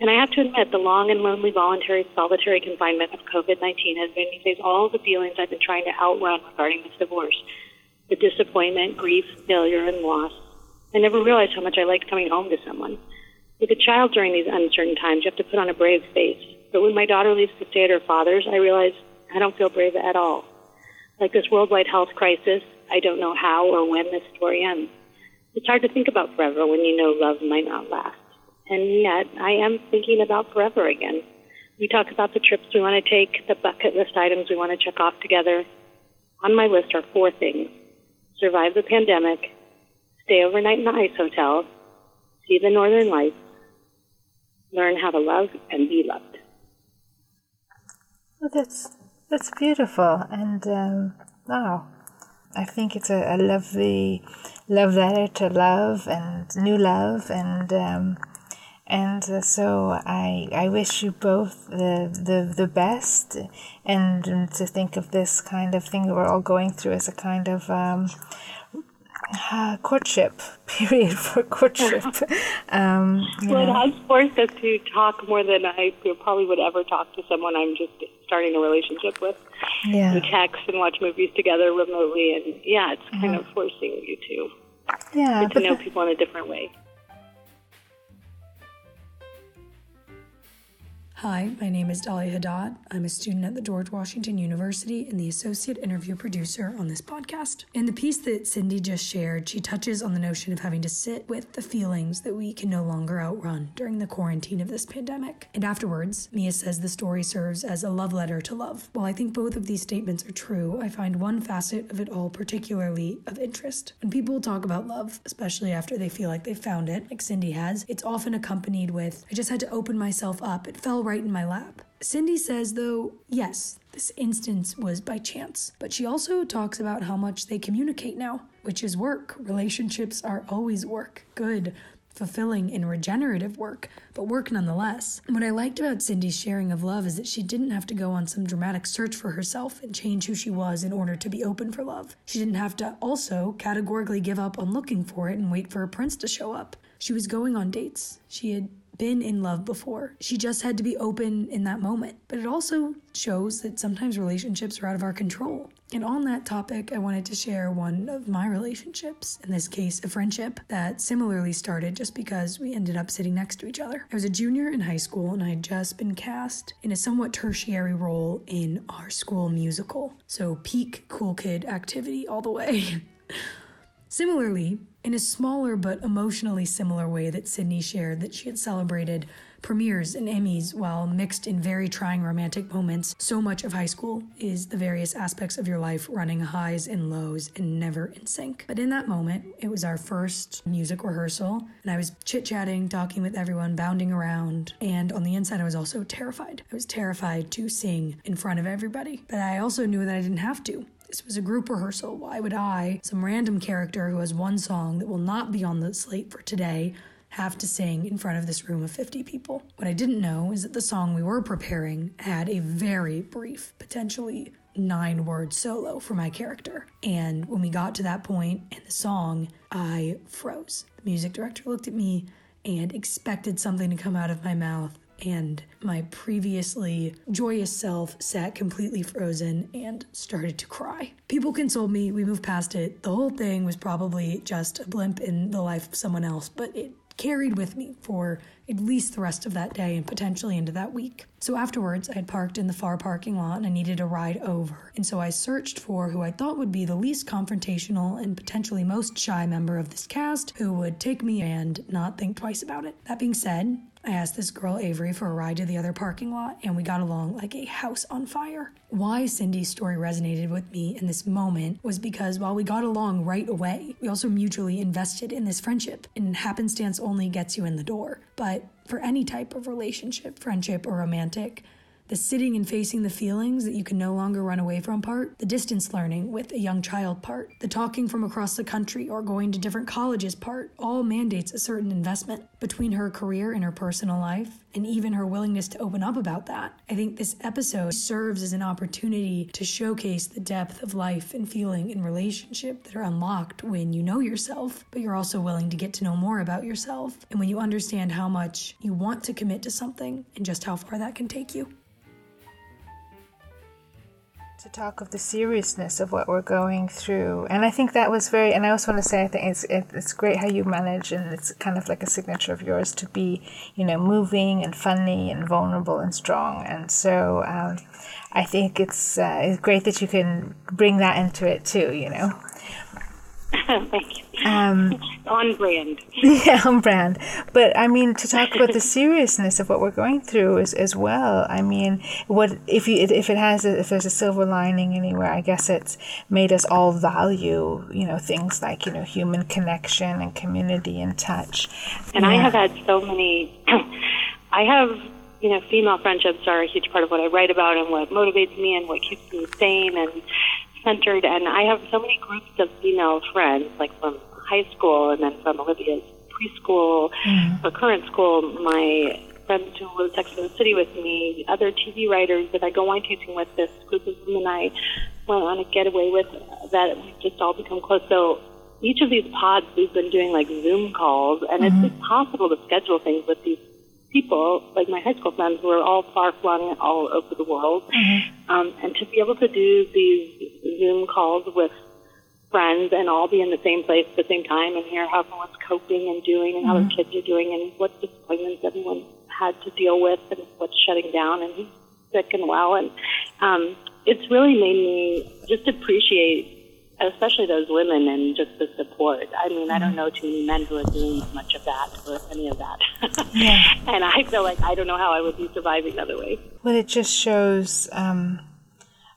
And I have to admit, the long and lonely voluntary solitary confinement of COVID 19 has made me face all the feelings I've been trying to outrun regarding this divorce the disappointment, grief, failure, and loss. I never realized how much I liked coming home to someone. With a child during these uncertain times, you have to put on a brave face. But when my daughter leaves to stay at her father's, I realize I don't feel brave at all. Like this worldwide health crisis, I don't know how or when this story ends. It's hard to think about forever when you know love might not last. And yet, I am thinking about forever again. We talk about the trips we want to take, the bucket list items we want to check off together. On my list are four things survive the pandemic, stay overnight in the ice hotel, see the northern lights, learn how to love and be loved. Well, that's that's beautiful, and um, wow, I think it's a, a, lovely love letter to love and new love, and um, and uh, so I I wish you both the the the best, and to think of this kind of thing that we're all going through as a kind of um, uh, courtship period for courtship. um, well, know. it has forced us to talk more than I probably would ever talk to someone I'm just starting a relationship with. Yeah. We text and watch movies together remotely, and yeah, it's kind of forcing you to yeah, get to know people in a different way. Hi, my name is Dolly Haddad. I'm a student at the George Washington University and the associate interview producer on this podcast. In the piece that Cindy just shared, she touches on the notion of having to sit with the feelings that we can no longer outrun during the quarantine of this pandemic. And afterwards, Mia says the story serves as a love letter to love. While I think both of these statements are true, I find one facet of it all particularly of interest. When people talk about love, especially after they feel like they've found it, like Cindy has, it's often accompanied with, I just had to open myself up. It fell right in my lap. Cindy says, though, yes, this instance was by chance, but she also talks about how much they communicate now, which is work. Relationships are always work, good, fulfilling, and regenerative work, but work nonetheless. what I liked about Cindy's sharing of love is that she didn't have to go on some dramatic search for herself and change who she was in order to be open for love. She didn't have to also categorically give up on looking for it and wait for a prince to show up. She was going on dates. She had been in love before. She just had to be open in that moment. But it also shows that sometimes relationships are out of our control. And on that topic, I wanted to share one of my relationships, in this case, a friendship that similarly started just because we ended up sitting next to each other. I was a junior in high school and I had just been cast in a somewhat tertiary role in our school musical. So, peak cool kid activity all the way. Similarly, in a smaller but emotionally similar way that Cindy shared that she had celebrated premieres and Emmys while mixed in very trying romantic moments. So much of high school is the various aspects of your life running highs and lows and never in sync. But in that moment, it was our first music rehearsal, and I was chit chatting, talking with everyone, bounding around, and on the inside, I was also terrified. I was terrified to sing in front of everybody, but I also knew that I didn't have to. This was a group rehearsal. Why would I, some random character who has one song that will not be on the slate for today, have to sing in front of this room of 50 people? What I didn't know is that the song we were preparing had a very brief, potentially nine word solo for my character. And when we got to that point in the song, I froze. The music director looked at me and expected something to come out of my mouth and my previously joyous self sat completely frozen and started to cry. People consoled me, we moved past it. The whole thing was probably just a blimp in the life of someone else, but it carried with me for at least the rest of that day and potentially into that week. So afterwards, I had parked in the far parking lot and I needed a ride over. And so I searched for who I thought would be the least confrontational and potentially most shy member of this cast who would take me and not think twice about it. That being said, I asked this girl, Avery, for a ride to the other parking lot, and we got along like a house on fire. Why Cindy's story resonated with me in this moment was because while we got along right away, we also mutually invested in this friendship, and happenstance only gets you in the door. But for any type of relationship, friendship, or romantic, the sitting and facing the feelings that you can no longer run away from part, the distance learning with a young child part, the talking from across the country or going to different colleges part, all mandates a certain investment between her career and her personal life, and even her willingness to open up about that. I think this episode serves as an opportunity to showcase the depth of life and feeling and relationship that are unlocked when you know yourself, but you're also willing to get to know more about yourself, and when you understand how much you want to commit to something and just how far that can take you to talk of the seriousness of what we're going through. And I think that was very, and I also want to say, I think it's, it's great how you manage, and it's kind of like a signature of yours to be, you know, moving and funny and vulnerable and strong. And so um, I think it's, uh, it's great that you can bring that into it too, you know. Thank you. Um, on brand. Yeah, on brand. But I mean, to talk about the seriousness of what we're going through as, as well. I mean, what if you if it has a, if there's a silver lining anywhere? I guess it's made us all value you know things like you know human connection and community and touch. And yeah. I have had so many. I have you know, female friendships are a huge part of what I write about and what motivates me and what keeps me sane and centered. And I have so many groups of female friends, like from high school and then from Olivia's preschool mm-hmm. or current school, my friends who live Sex in the City with me, other TV writers that I go wine tasting with, this group of women I went on a getaway with that we've just all become close. So each of these pods, we've been doing like Zoom calls, and mm-hmm. it's impossible to schedule things with these people, like my high school friends, who are all far flung all over the world. Mm-hmm. Um, and to be able to do these Zoom calls with friends and all be in the same place at the same time and hear how everyone's coping and doing and how mm-hmm. their kids are doing and what disappointments everyone had to deal with and what's shutting down, and he's sick and well, and um, it's really made me just appreciate especially those women and just the support. I mean, I don't know too many men who are doing much of that or any of that. yeah. And I feel like I don't know how I would be surviving otherwise. Well, it just shows, um,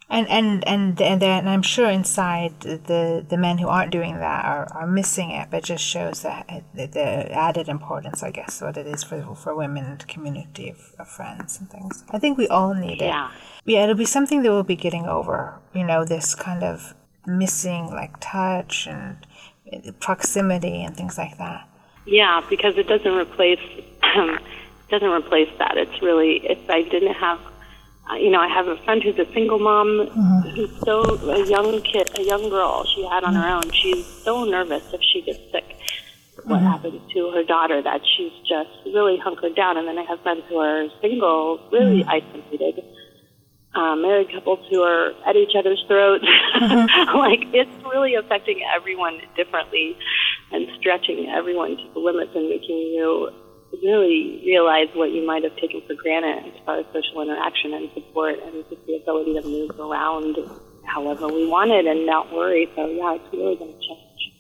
and and and and, then I'm sure inside the the men who aren't doing that are, are missing it, but it just shows that the, the added importance, I guess, what it is for for women and community of, of friends and things. I think we all need it. Yeah. Yeah, it'll be something that we'll be getting over. You know, this kind of missing like touch and proximity and things like that. Yeah, because it doesn't replace um, doesn't replace that. It's really if I didn't have uh, you know, I have a friend who's a single mom mm-hmm. who's so a young kid, a young girl she had on mm-hmm. her own. She's so nervous if she gets sick. What mm-hmm. happens to her daughter that she's just really hunkered down. And then I have friends who are single, really mm-hmm. isolated uh, married couples who are at each other's throats. Mm-hmm. like it's really affecting everyone differently and stretching everyone to the limits and making you really realize what you might have taken for granted as far as social interaction and support and just the ability to move around however we wanted and not worry. So yeah, it's really going to change.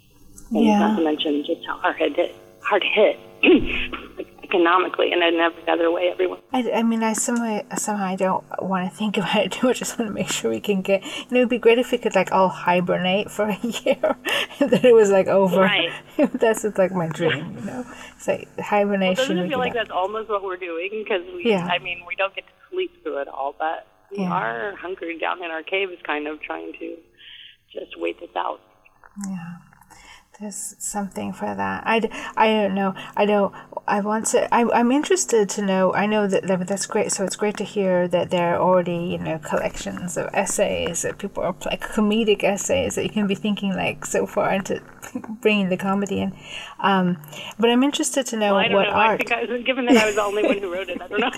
And yeah. not to mention just how hard hit, hard hit economically and in every other way everyone. I, I mean I somehow somehow I don't want to think about it too much. I just want to make sure we can get you know it'd be great if we could like all hibernate for a year and then it was like over. Right. that's like my dream you know? It's like hibernation well, doesn't it feel like that's almost what we're doing? Because we yeah. I mean we don't get to sleep through it all but we yeah. are hunkering down in our caves kind of trying to just wait this out. Yeah there's something for that. I, I don't know. I know. I want to. I, I'm interested to know. I know that, that that's great. So it's great to hear that there are already you know collections of essays that people are like comedic essays that you can be thinking like so far into bringing the comedy in. Um, but I'm interested to know well, what know. art. I think I given that I was the only one who wrote it, I don't know.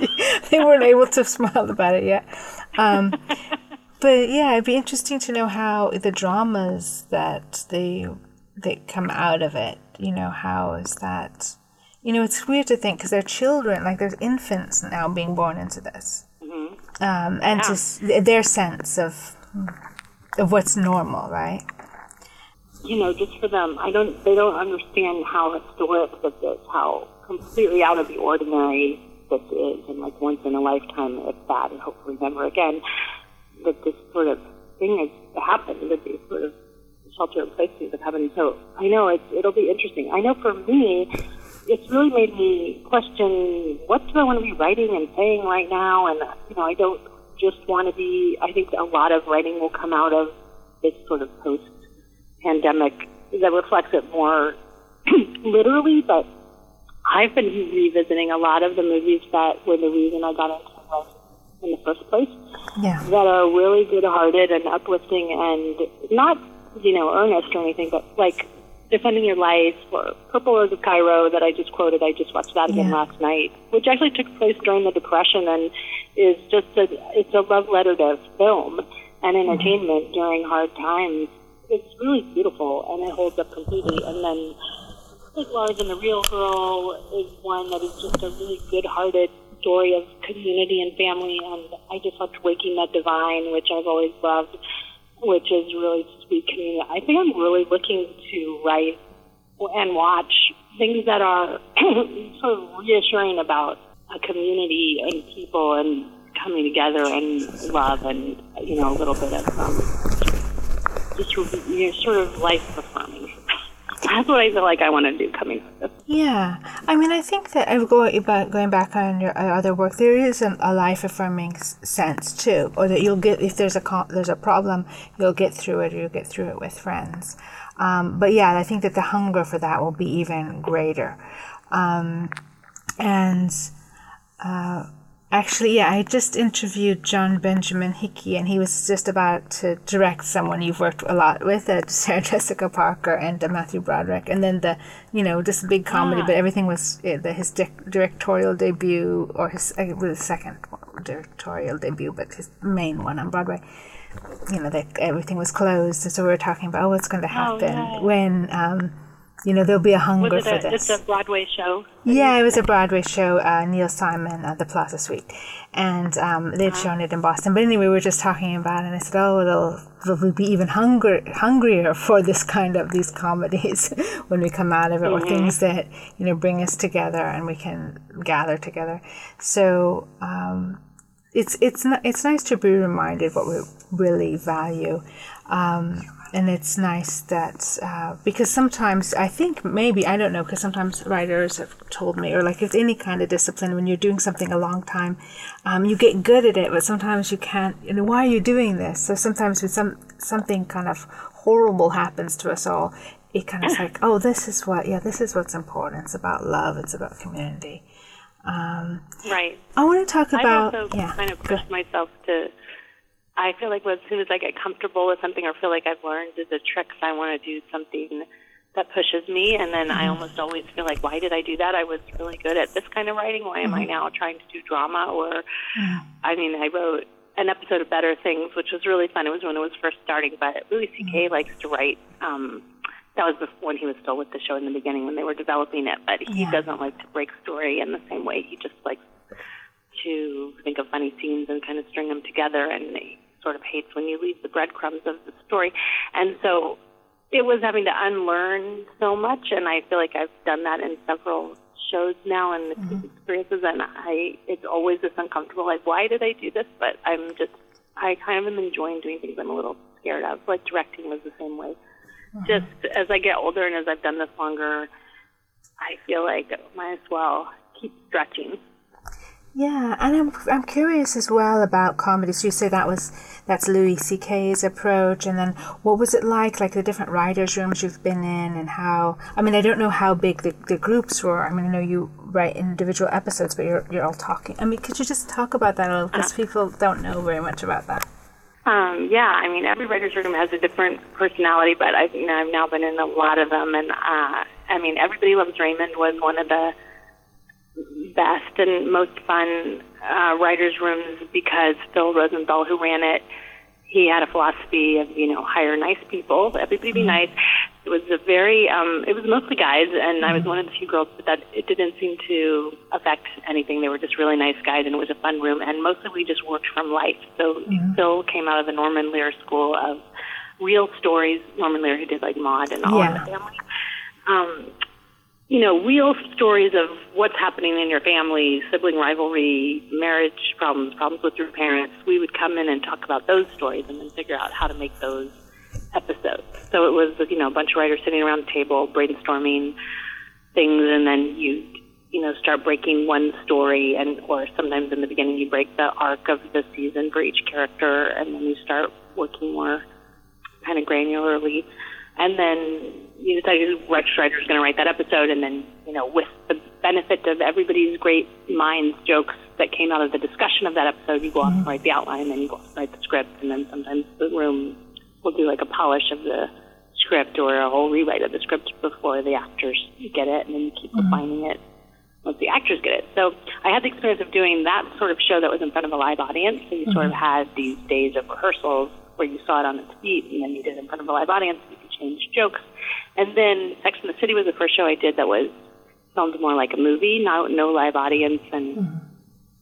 they weren't able to smile about it yet. Um, but yeah, it'd be interesting to know how the dramas that they that come out of it. You know, how is that? You know, it's weird to think because they're children, like there's infants now being born into this, mm-hmm. um, and yeah. just their sense of of what's normal, right? You know, just for them, I don't. They don't understand how historic this is, how completely out of the ordinary this is, and like once in a lifetime, if that, and hopefully never again, that this sort of thing has happened, that these sort of shelter in place things have happened. So I know it's, it'll be interesting. I know for me, it's really made me question what do I want to be writing and saying right now, and you know I don't just want to be. I think a lot of writing will come out of this sort of post-pandemic that reflects it more literally, but I've been revisiting a lot of the movies that were the reason I got into writing in the first place. Yeah. That are really good-hearted and uplifting and not you know, earnest or anything, but like Defending Your Life or Purple Rose of Cairo that I just quoted. I just watched that again yeah. last night, which actually took place during the Depression and is just a, it's a love letter to film and entertainment mm-hmm. during hard times. It's really beautiful and it holds up completely. And then like Lars and the Real Girl is one that is just a really good-hearted story of community and family. And I just loved Waking Ned Devine, which I've always loved which is really community. I think I'm really looking to write and watch things that are sort of reassuring about a community and people and coming together and love and you know a little bit of um, just you know, sort of life affirming that's what I feel like I want to do coming this. Yeah, I mean, I think that uh, going back, going back on your uh, other work, there is a, a life affirming sense too, or that you'll get if there's a there's a problem, you'll get through it, or you'll get through it with friends. Um, but yeah, I think that the hunger for that will be even greater, um, and. Uh, Actually, yeah, I just interviewed John Benjamin Hickey, and he was just about to direct someone you've worked a lot with, uh, Sarah Jessica Parker and uh, Matthew Broderick, and then the, you know, just a big comedy, ah. but everything was uh, the, his di- directorial debut, or his uh, was the second directorial debut, but his main one on Broadway. You know, that everything was closed, so we were talking about oh, what's going to happen oh, when. Um, you know, there'll be a hunger for a, this. It's a Broadway show. Yeah, it was a Broadway show. Uh, Neil Simon at the Plaza Suite, and um, they'd Uh-huh. shown it in Boston. But anyway, we were just talking about it, and I said, "Oh, it'll we'll be even hungry, hungrier for this kind of these comedies when we come out of it, or Mm-hmm. things that you know bring us together and we can gather together." So. Um, it's it's it's nice to be reminded what we really value, um, and it's nice that uh, because sometimes I think maybe I don't know because sometimes writers have told me or like with any kind of discipline when you're doing something a long time, um, you get good at it, but sometimes you can't. You know why are you doing this? So sometimes when some something kind of horrible happens to us all, it kind of like oh this is what yeah this is what's important. It's about love. It's about community. Um, Right. I want to talk about I've also yeah. kind of pushed myself to. I feel like as soon as I get comfortable with something or feel like I've learned the tricks, I want to do something that pushes me. And then Mm-hmm. I almost always feel like, why did I do that? I was really good at this kind of writing. Why Mm-hmm. am I now trying to do drama? Or, I mean, I wrote an episode of Better Things, which was really fun. It was when it was first starting, but Louis C.K. Mm-hmm. likes to write. Um, that was before when he was still with the show in the beginning when they were developing it. But he Yeah. doesn't like to break story in the same way. He just likes to think of funny scenes and kind of string them together, and sort of hates when you leave the breadcrumbs of the story. And so it was having to unlearn so much, and I feel like I've done that in several shows now and mm-hmm. experiences, and I it's always this uncomfortable, like why did I do this? But I'm just I kind of am enjoying doing things I'm a little scared of. Like directing was the same way. Uh-huh. Just as I get older and as I've done this longer, I feel like I might as well keep stretching. Yeah, and I'm I'm curious as well about comedy. So you say that was that's Louis C.K.'s approach, and then what was it like, like the different writers' rooms you've been in, and how? I mean, I don't know how big the, the groups were. I mean, I know you write individual episodes, but you're you're all talking. I mean, could you just talk about that a little? Because people don't know very much about that. Um, yeah, I mean, every writer's room has a different personality, but I've, you know, I've now been in a lot of them, and uh, I mean, Everybody Loves Raymond was one of the best and most fun uh, writers' rooms because Phil Rosenthal, who ran it, he had a philosophy of you know hire nice people, everybody be nice. It was a very, um, it was mostly guys, and I was one of the few girls, but that it didn't seem to affect anything. They were just really nice guys, and it was a fun room. And mostly we just worked from life. So Phil came out of the Norman Lear School of real stories. Norman Lear, who did like Maude and All in Yeah. the Family. Um, you know, real stories of what's happening in your family, sibling rivalry, marriage problems, problems with your parents. We would come in and talk about those stories and then figure out how to make those episodes. So it was, you know, a bunch of writers sitting around the table brainstorming things, and then you, you know, start breaking one story, and or sometimes in the beginning you break the arc of the season for each character, and then you start working more kind of granularly, and then you decide which writer is going to write that episode, and then you know, with the benefit of everybody's great minds, jokes that came out of the discussion of that episode, you go off and write the outline, and then you go off and write the script, and then sometimes the room will do like a polish of the script or a whole rewrite of the script before the actors get it, and then you keep mm-hmm. refining it once the actors get it. So I had the experience of doing that sort of show that was in front of a live audience. So you sort of mm-hmm. had these days of rehearsals where you saw it on its feet, and then you did it in front of a live audience. You change jokes, and then Sex and the City was the first show I did that was filmed more like a movie, no no live audience, and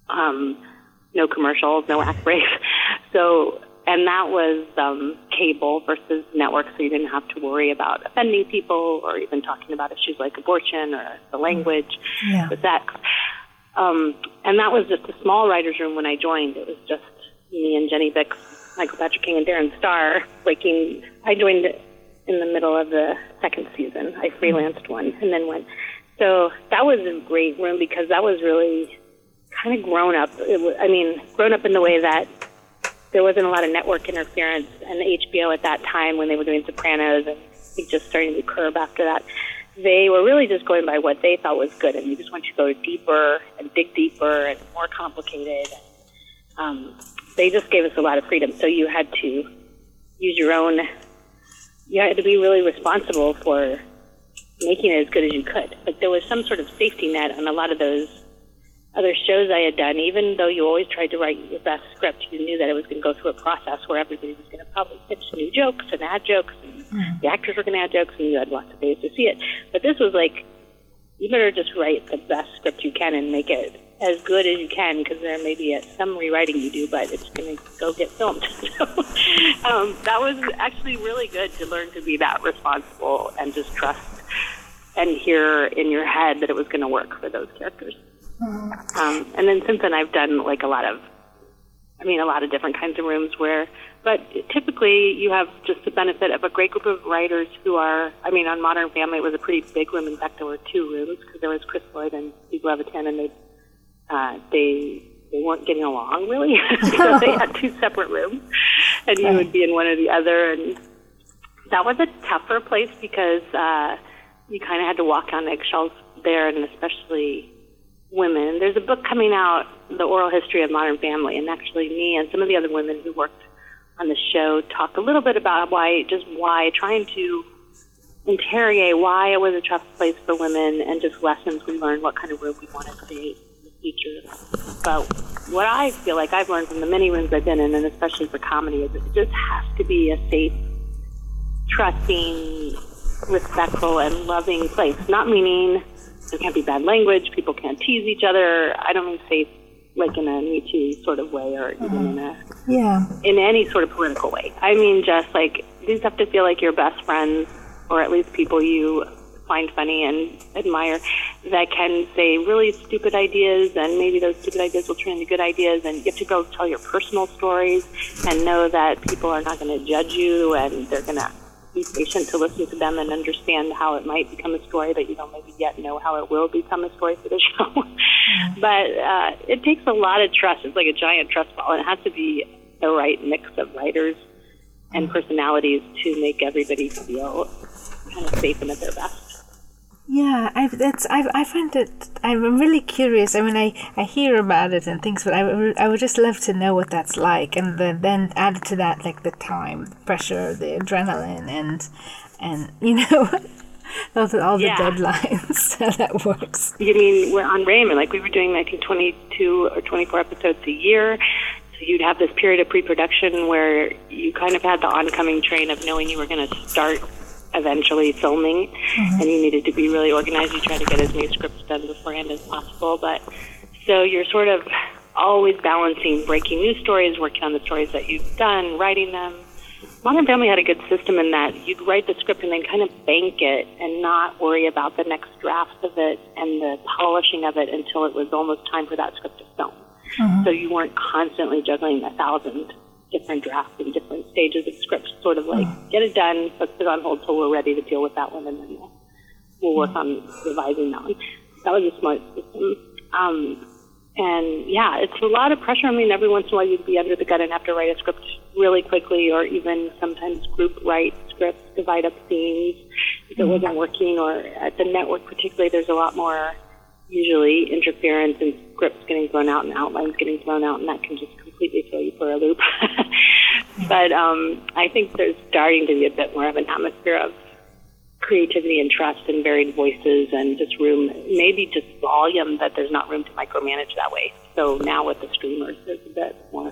um, no commercials, no act breaks. So, and that was um, cable versus network, so you didn't have to worry about offending people or even talking about issues like abortion or the language, Yeah. the sex. Um, and that was just a small writer's room when I joined. It was just me and Jenny Bicks, Michael Patrick King, and Darren Star breaking. I joined in the middle of the second season. I freelanced one and then went. So that was a great room because that was really kind of grown up. It was, I mean, grown up in the way that there wasn't a lot of network interference, and HBO at that time when they were doing Sopranos and just starting to curb after that, they were really just going by what they thought was good, and you just want to go deeper and dig deeper and more complicated. Um, they just gave us a lot of freedom, so you had to use your own. You had to be really responsible for making it as good as you could. But there was some sort of safety net on a lot of those other shows I had done, even though you always tried to write your best script, you knew that it was going to go through a process where everybody was going to probably pitch new jokes and add jokes, and hmm. the actors were going to add jokes, and you had lots of ways to see it. But this was like, you better just write the best script you can and make it as good as you can because there may be a, some rewriting you do, but it's going to go get filmed. so um, that was actually really good to learn to be that responsible and just trust and hear in your head that it was going to work for those characters. Mm-hmm. Um, and then since then, I've done like a lot of, I mean, a lot of different kinds of rooms where, but typically you have just the benefit of a great group of writers who are, I mean, on Modern Family it was a pretty big room. In fact, there were two rooms because there was Chris Lloyd and Steve Levitan, and they uh, they they weren't getting along really, so they had two separate rooms, and you would be in one or the other, and that was a tougher place because uh, you kind of had to walk on eggshells there, and especially women. There's a book coming out, The Oral History of Modern Family, and actually me and some of the other women who worked on the show talk a little bit about why, just why, trying to interrogate why it was a tough place for women and just lessons we learned, what kind of room we want to create future. But what I feel like I've learned from the many rooms I've been in, and especially for comedy, is it just has to be a safe, trusting, respectful, and loving place. Not meaning there can't be bad language, people can't tease each other. I don't mean safe like in a Me Too sort of way, or even uh-huh. in a yeah in any sort of political way. I mean, just like these have to feel like your best friends, or at least people you find funny and admire that can say really stupid ideas and maybe those stupid ideas will turn into good ideas and you have to go tell your personal stories and know that people are not going to judge you and they're going to be patient to listen to them and understand how it might become a story that you don't maybe yet know how it will become a story for the show. But uh, it takes a lot of trust. It's like a giant trust ball. It has to be the right mix of writers and personalities to make everybody feel kind of safe and at their best. Yeah, I that's I I find it I'm really curious. I mean, I, I hear about it and things, but I, I would just love to know what that's like, and then then add to that like the time, the pressure, the adrenaline, and and you know. all the, all the yeah. deadlines, how that works. You mean we're on Raymond? Like we were doing, I think, 22 or 24 episodes a year. So you'd have this period of pre-production where you kind of had the oncoming train of knowing you were going to start eventually filming, mm-hmm. and you needed to be really organized. You try to get as many scripts done beforehand as possible, but so you're sort of always balancing breaking news stories, working on the stories that you've done, writing them. Modern Family had a good system in that you'd write the script and then kind of bank it and not worry about the next draft of it and the polishing of it until it was almost time for that script to film. Mm-hmm. So you weren't constantly juggling a thousand different drafts and different stages of scripts, sort of like mm. get it done, let's put it on hold till we're ready to deal with that one, and then we'll, we'll work on revising that one. That was a smart system. Um, and yeah, it's a lot of pressure. I mean, every once in a while you'd be under the gun and have to write a script really quickly, or even sometimes group write scripts, divide up scenes if it mm. wasn't working. Or at the network, particularly, there's a lot more usually interference and scripts getting thrown out and outlines getting thrown out, and that can just completely throw you for a loop. but um, I think there's starting to be a bit more of an atmosphere of creativity and trust and varied voices and just room, maybe just volume that there's not room to micromanage that way. So now with the streamers, there's a bit more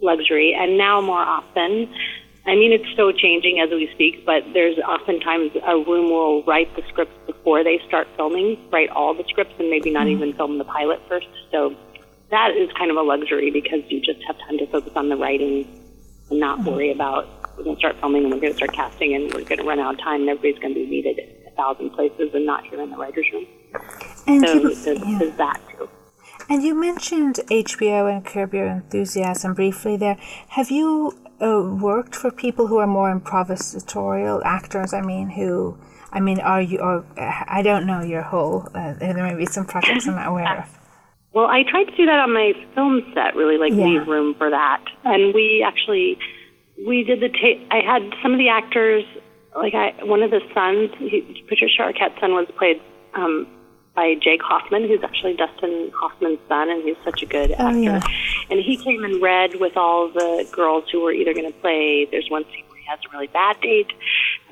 luxury. And now more often, I mean, it's so changing as we speak, but there's oftentimes a room will write the scripts before they start filming, write all the scripts, and maybe not mm-hmm. even film the pilot first. So that is kind of a luxury because you just have time to focus on the writing and not mm-hmm. worry about we're going to start filming and we're going to start casting and we're going to run out of time and everybody's going to be needed a thousand places and not here in the writer's room. And so you, there's, yeah. there's that too. And you mentioned HBO and Curb Your Enthusiasm briefly there. Have you uh, worked for people who are more improvisatorial actors? I mean, who, I mean, are you, or I don't know your whole, uh, there may be some projects I'm not aware of. Well, I tried to do that on my film set, really like yeah. leave room for that. And we actually, we did the tape. I had some of the actors, like I, one of the sons, he, Patricia Arquette's son was played um, by Jake Hoffman, who's actually Dustin Hoffman's son, and he's such a good oh, actor. Yeah. And he came and read with all the girls who were either going to play. There's one scene where he has a really bad date,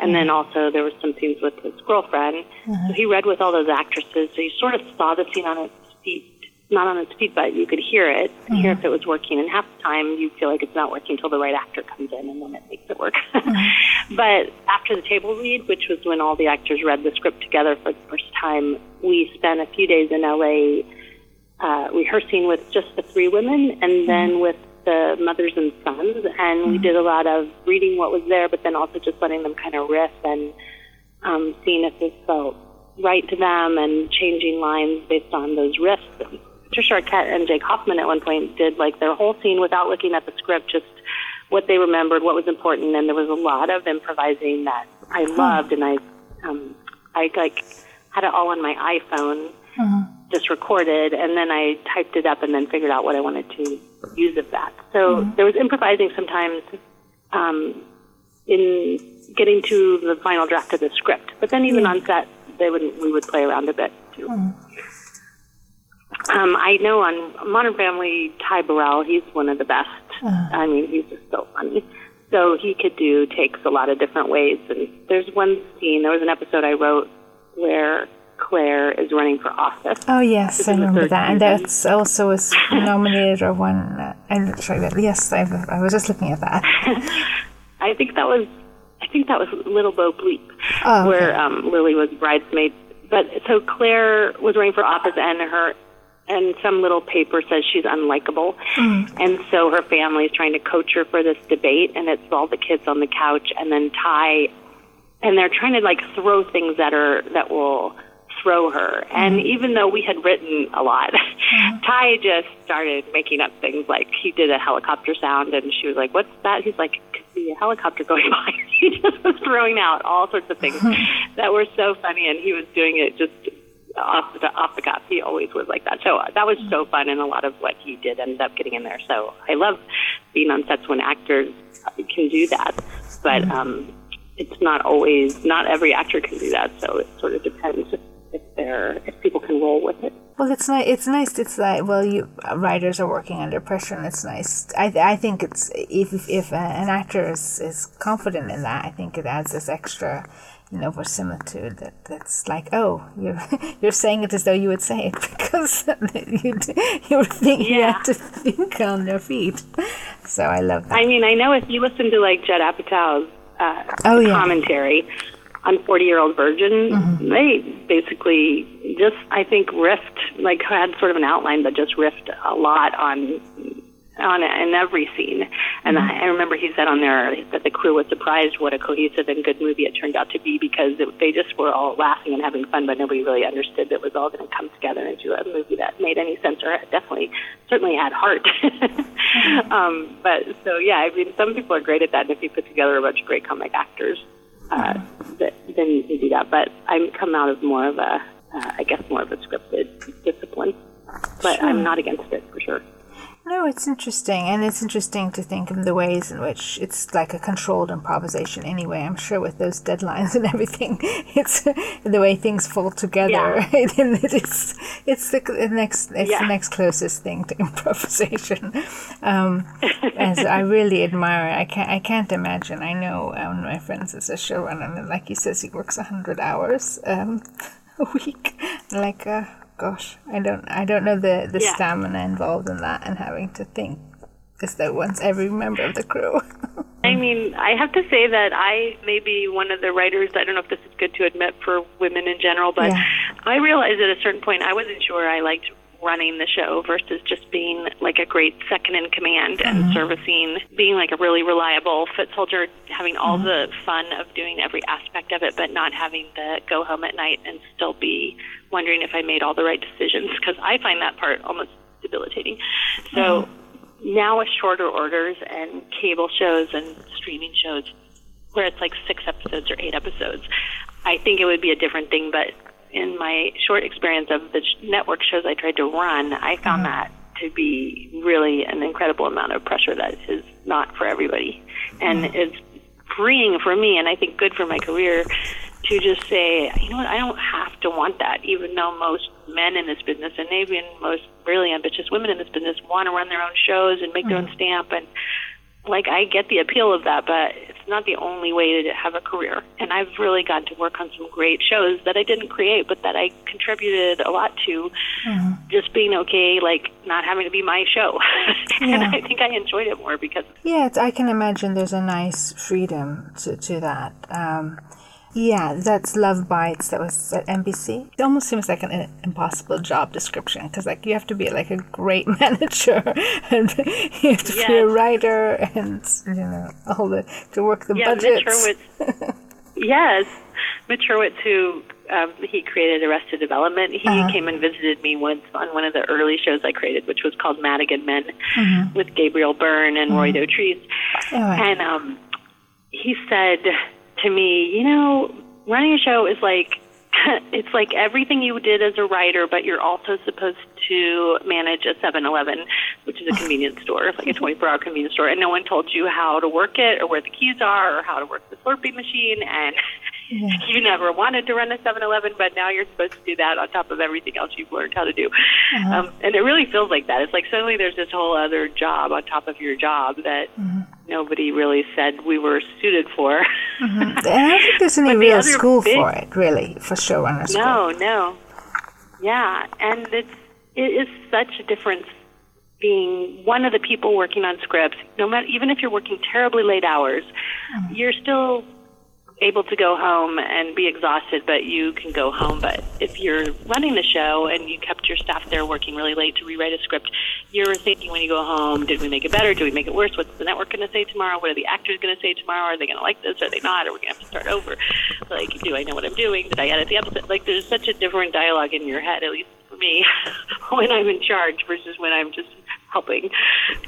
and mm-hmm. then also there was some scenes with his girlfriend. Mm-hmm. So he read with all those actresses. So you sort of saw the scene on its feet not on its feet, but you could hear it, mm-hmm. hear if it was working. And half the time, you feel like it's not working until the right actor comes in, and then it makes it work. Mm-hmm. but after the table read, which was when all the actors read the script together for the first time, we spent a few days in LA uh, rehearsing with just the three women, and mm-hmm. then with the mothers and sons. And we did a lot of reading what was there, but then also just letting them kind of riff and um, seeing if this felt right to them and changing lines based on those riffs. Patricia Arquette and Jake Hoffman at one point did like their whole scene without looking at the script, just what they remembered, what was important, and there was a lot of improvising that I loved, and I, um, I like had it all on my iPhone, uh-huh. just recorded, and then I typed it up, and then figured out what I wanted to use of that. So uh-huh. there was improvising sometimes um, in getting to the final draft of the script, but then even yeah. on set, they would we would play around a bit too. Uh-huh. Um, I know on Modern Family, Ty Burrell, he's one of the best. Uh. I mean, he's just so funny. So he could do takes a lot of different ways. And there's one scene, there was an episode I wrote where Claire is running for office. Oh yes, I remember that, and that's also was nominated or won. Uh, that. Yes, I've, I was just looking at that. I think that was, I think that was Little Bo Bleep, oh, okay. where um, Lily was bridesmaid. But so Claire was running for office, and her and some little paper says she's unlikable. Mm. And so her family is trying to coach her for this debate, and it's all the kids on the couch, and then Ty, and they're trying to like throw things at her that will throw her. Mm. And even though we had written a lot, mm. Ty just started making up things like he did a helicopter sound, and she was like, "What's that?" He's like, "Could be a helicopter going by." he just was throwing out all sorts of things that were so funny, and he was doing it just off the off the cuff. He always was like that. So uh, that was so fun, and a lot of what he did ended up getting in there. So I love being on sets when actors can do that, but mm-hmm. um, it's not always not every actor can do that. So it sort of depends if, if they're if people can roll with it. Well, it's nice. It's nice. It's like well, you writers are working under pressure, and it's nice. I I think it's if if an actor is, is confident in that, I think it adds this extra you know, verisimilitude that that's like, oh, you're you're saying it as though you would say it because you you think yeah. you have to think on your feet. So I love that. I mean, I know if you listen to like Judd Apatow's uh, oh, yeah. commentary on Forty Year Old Virgin, mm-hmm. they basically just I think riffed like had sort of an outline, but just riffed a lot on on in every scene. And mm-hmm. I, remember he said on there that the crew was surprised what a cohesive and good movie it turned out to be because it, they just were all laughing and having fun, but nobody really understood that it was all going to come together into a movie that made any sense or definitely certainly had heart. mm-hmm. um, but so yeah, I mean, some people are great at that, and if you put together a bunch of great comic actors, uh, mm-hmm. that, then you can do that. But I come out of more of a, uh, I guess, more of a scripted discipline. But sure. I'm not against it for sure. No, it's interesting, and it's interesting to think of the ways in which it's like a controlled improvisation. Anyway, I'm sure with those deadlines and everything, it's the way things fall together. Yeah. it's it's the next it's yeah. the next closest thing to improvisation. Um, as I really admire. I can't I can't imagine. I know one of my friends is a showrunner, and like he says, he works hundred hours um, a week, like. Uh, gosh, I don't I don't know the the yeah. stamina involved in that and having to think as though once every member of the crew. I mean, I have to say that I may be one of the writers. I don't know if this is good to admit for women in general, but yeah. I realized at a certain point I wasn't sure I liked running the show versus just being like a great second in command and mm-hmm. servicing, being like a really reliable foot soldier, having all mm-hmm. the fun of doing every aspect of it, but not having the go home at night and still be wondering if I made all the right decisions because I find that part almost debilitating. So mm-hmm. now with shorter orders and cable shows and streaming shows where it's like six episodes or eight episodes, I think it would be a different thing, but in my short experience of the network shows I tried to run, I found mm-hmm. that to be really an incredible amount of pressure that is not for everybody. And mm-hmm. it's freeing for me, and I think good for my career to just say, you know what, I don't have to want that, even though most men in this business, and maybe even most really ambitious women in this business, want to run their own shows and make mm-hmm. their own mm-hmm. stamp. And like I get the appeal of that, but it's not the only way to have a career. And I've really gotten to work on some great shows that I didn't create, but that I contributed a lot to. Mm-hmm. Just being okay, like not having to be my show, yeah. and I think I enjoyed it more because. Yeah, I can imagine there's a nice freedom to to that. Um, yeah, that's Love Bites. That was at NBC. It almost seems like an impossible job description because, like, you have to be like a great manager and you have to yes. be a writer and you know all the to work the yeah, budgets. Mitch yes, Mitch Hurwitz, who um, he created Arrested Development. He uh-huh. came and visited me once on one of the early shows I created, which was called Madigan Men, mm-hmm. with Gabriel Byrne and mm-hmm. Roy Dotrice. Oh, and um, he said to me, you know, running a show is like it's like everything you did as a writer, but you're also supposed to manage a 7-Eleven, which is a convenience store, like a 24-hour convenience store, and no one told you how to work it or where the keys are or how to work the Slurpee machine, and yeah. you never wanted to run a 7-Eleven, but now you're supposed to do that on top of everything else you've learned how to do. Uh-huh. Um, and it really feels like that. It's like suddenly there's this whole other job on top of your job that mm-hmm. Nobody really said we were suited for. Mm-hmm. And I don't think there's any real the school big, for it, really, for showrunner school. No, no. Yeah, and it's it is such a difference being one of the people working on scripts. No matter, even if you're working terribly late hours, mm-hmm. you're still able to go home and be exhausted, but you can go home. But if you're running the show and you kept your staff there working really late to rewrite a script, you're thinking when you go home, did we make it better? Did we make it worse? What's the network going to say tomorrow? What are the actors going to say tomorrow? Are they going to like this? Are they not? Are we going to have to start over? Like, do I know what I'm doing? Did I edit the episode? Like, there's such a different dialogue in your head, at least for me, when I'm in charge versus when I'm just helping.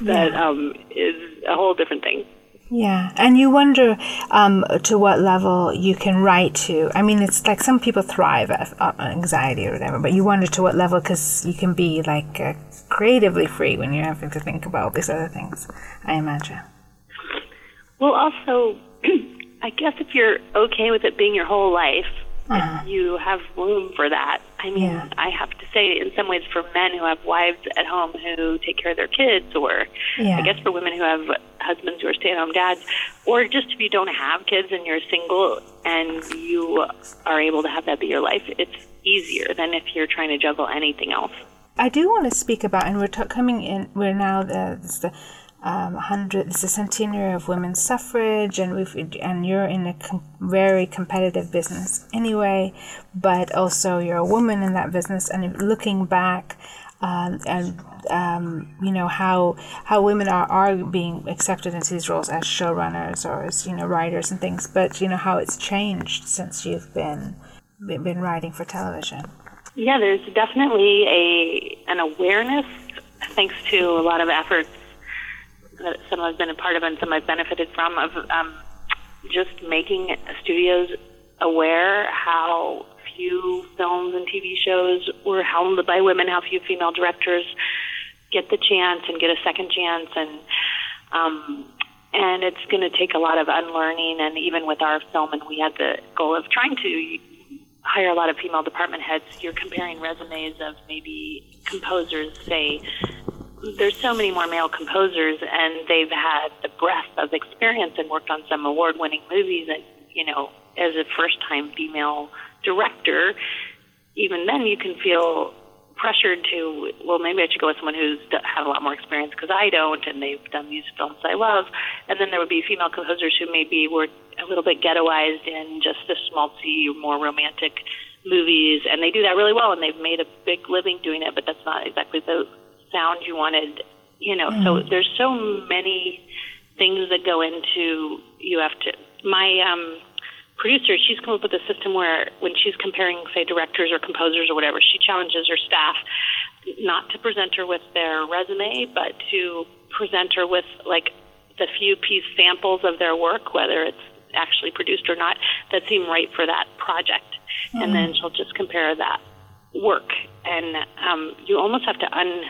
That um, is a whole different thing. Yeah, and you wonder um, to what level you can write to. I mean, it's like some people thrive at uh, anxiety or whatever, but you wonder to what level because you can be like uh, creatively free when you're having to think about these other things. I imagine. Well, also, I guess if you're okay with it being your whole life, uh-huh. you have room for that. I mean, yeah. I have to say, in some ways, for men who have wives at home who take care of their kids, or yeah. I guess for women who have husbands who are stay at home dads, or just if you don't have kids and you're single and you are able to have that be your life, it's easier than if you're trying to juggle anything else. I do want to speak about, and we're t- coming in, we're now uh, the, the um, hundred. It's the centenary of women's suffrage, and we've and you're in a com- very competitive business anyway. But also, you're a woman in that business, and looking back. Um, and um, you know how how women are, are being accepted into these roles as showrunners or as you know writers and things, but you know how it's changed since you've been been writing for television. Yeah, there's definitely a an awareness thanks to a lot of efforts that some I've been a part of and some I've benefited from of um, just making studios aware how few films and TV shows were helmed by women, how few female directors get the chance and get a second chance, and um, and it's going to take a lot of unlearning. And even with our film, and we had the goal of trying to hire a lot of female department heads. You're comparing resumes of maybe composers, say there's so many more male composers, and they've had the breadth of experience and worked on some award-winning movies. And you know, as a first-time female director, even then you can feel pressured to, well, maybe I should go with someone who's had a lot more experience because I don't, and they've done these films I love. And then there would be female composers who maybe were a little bit ghettoized in just the schmaltzy, more romantic movies, and they do that really well, and they've made a big living doing it. But that's not exactly the sound you wanted, you know. Mm. So there's so many things that go into you have to. My um, producer, she's come up with a system where when she's comparing, say, directors or composers or whatever, she challenges her staff not to present her with their resume, but to present her with like the few piece samples of their work, whether it's actually produced or not, that seem right for that project. Mm. And then she'll just compare that work. And um, you almost have to un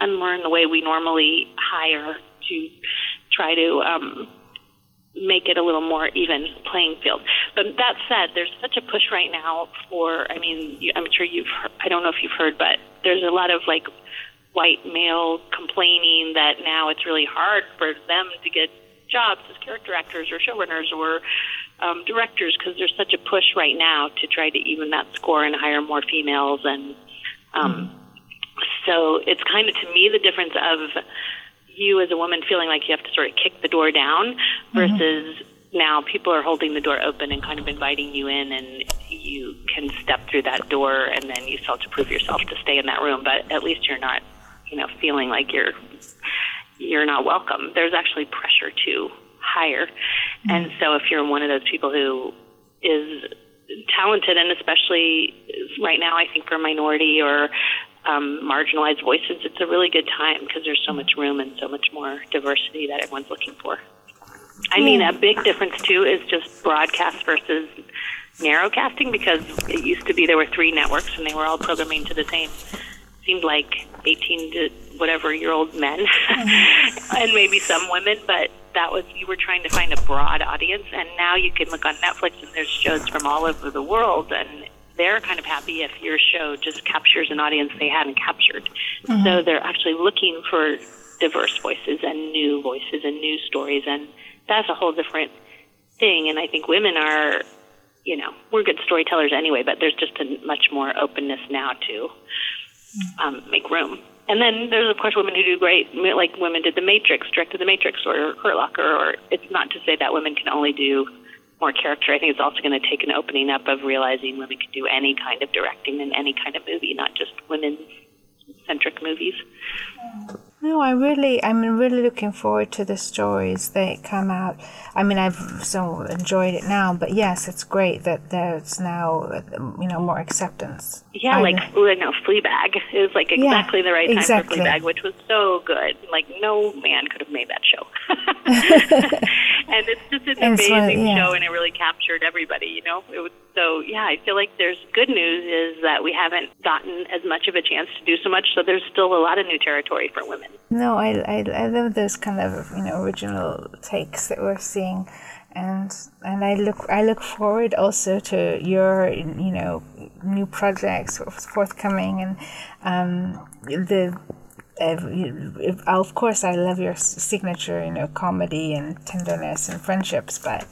unlearn the way we normally hire to try to um, make it a little more even playing field. But that said, there's such a push right now for. I mean, I'm sure you've. Heard, I don't know if you've heard, but there's a lot of like white male complaining that now it's really hard for them to get jobs as character actors or showrunners or um, directors because there's such a push right now to try to even that score and hire more females and um, mm. So it's kind of to me the difference of you as a woman feeling like you have to sort of kick the door down mm-hmm. versus mm-hmm. now people are holding the door open and kind of inviting you in and you can step through that door and then you still have to prove yourself to stay in that room but at least you're not you know feeling like you're you're not welcome there's actually pressure to hire mm-hmm. and so if you're one of those people who is talented and especially right now I think for a minority or um, marginalized voices, it's a really good time because there's so much room and so much more diversity that everyone's looking for. I mean, a big difference too is just broadcast versus narrowcasting because it used to be there were three networks and they were all programming to the same seemed like 18 to whatever year old men mm-hmm. and maybe some women but that was you were trying to find a broad audience and now you can look on Netflix and there's shows from all over the world and they're kind of happy if your show just captures an audience they hadn't captured. Mm-hmm. So they're actually looking for diverse voices and new voices and new stories, and that's a whole different thing. And I think women are, you know, we're good storytellers anyway, but there's just a much more openness now to um, make room. And then there's of course women who do great, like women did The Matrix, directed The Matrix, or Hurt Locker. Or it's not to say that women can only do more character. I think it's also going to take an opening up of realizing women can do any kind of directing in any kind of movie, not just women centric movies. No, I really, I'm really looking forward to the stories that come out. I mean, I've so enjoyed it now, but yes, it's great that there's now, you know, more acceptance. Yeah, I, like you know, Fleabag is like exactly yeah, the right time exactly. for Fleabag, which was so good. Like no man could have made that show, and it's just an and amazing yeah. show, and it really captured everybody. You know, it was so yeah. I feel like there's good news is that we haven't gotten as much of a chance to do so much, so there's still a lot of new territory for women. No, I, I, I love those kind of you know original takes that we're seeing, and and I look I look forward also to your you know new projects forthcoming and um, the. Uh, of course, I love your signature, you know, comedy and tenderness and friendships, but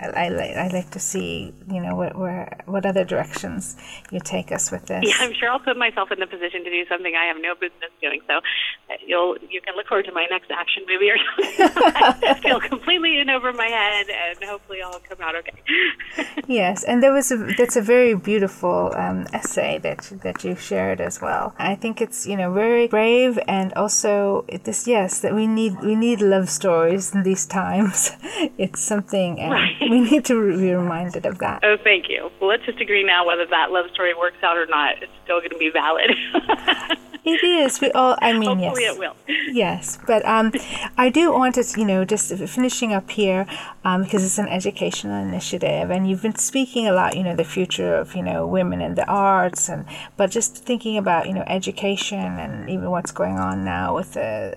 I, I, like, I like to see, you know, what, where, what other directions you take us with this. Yeah, I'm sure I'll put myself in the position to do something I have no business doing. So uh, you'll you can look forward to my next action movie or something. I feel completely in over my head, and hopefully I'll come out okay. yes, and there was a that's a very beautiful um, essay that that you shared as well. I think it's you know very brave and also this yes that we need we need love stories in these times. it's something. Um, right we need to be reminded of that. Oh, thank you. Well, let's just agree now whether that love story works out or not. It's still going to be valid. it is. We all. I mean, Hopefully yes. it will. Yes, but um, I do want to, you know, just finishing up here um, because it's an educational initiative, and you've been speaking a lot, you know, the future of you know women in the arts, and but just thinking about you know education and even what's going on now with the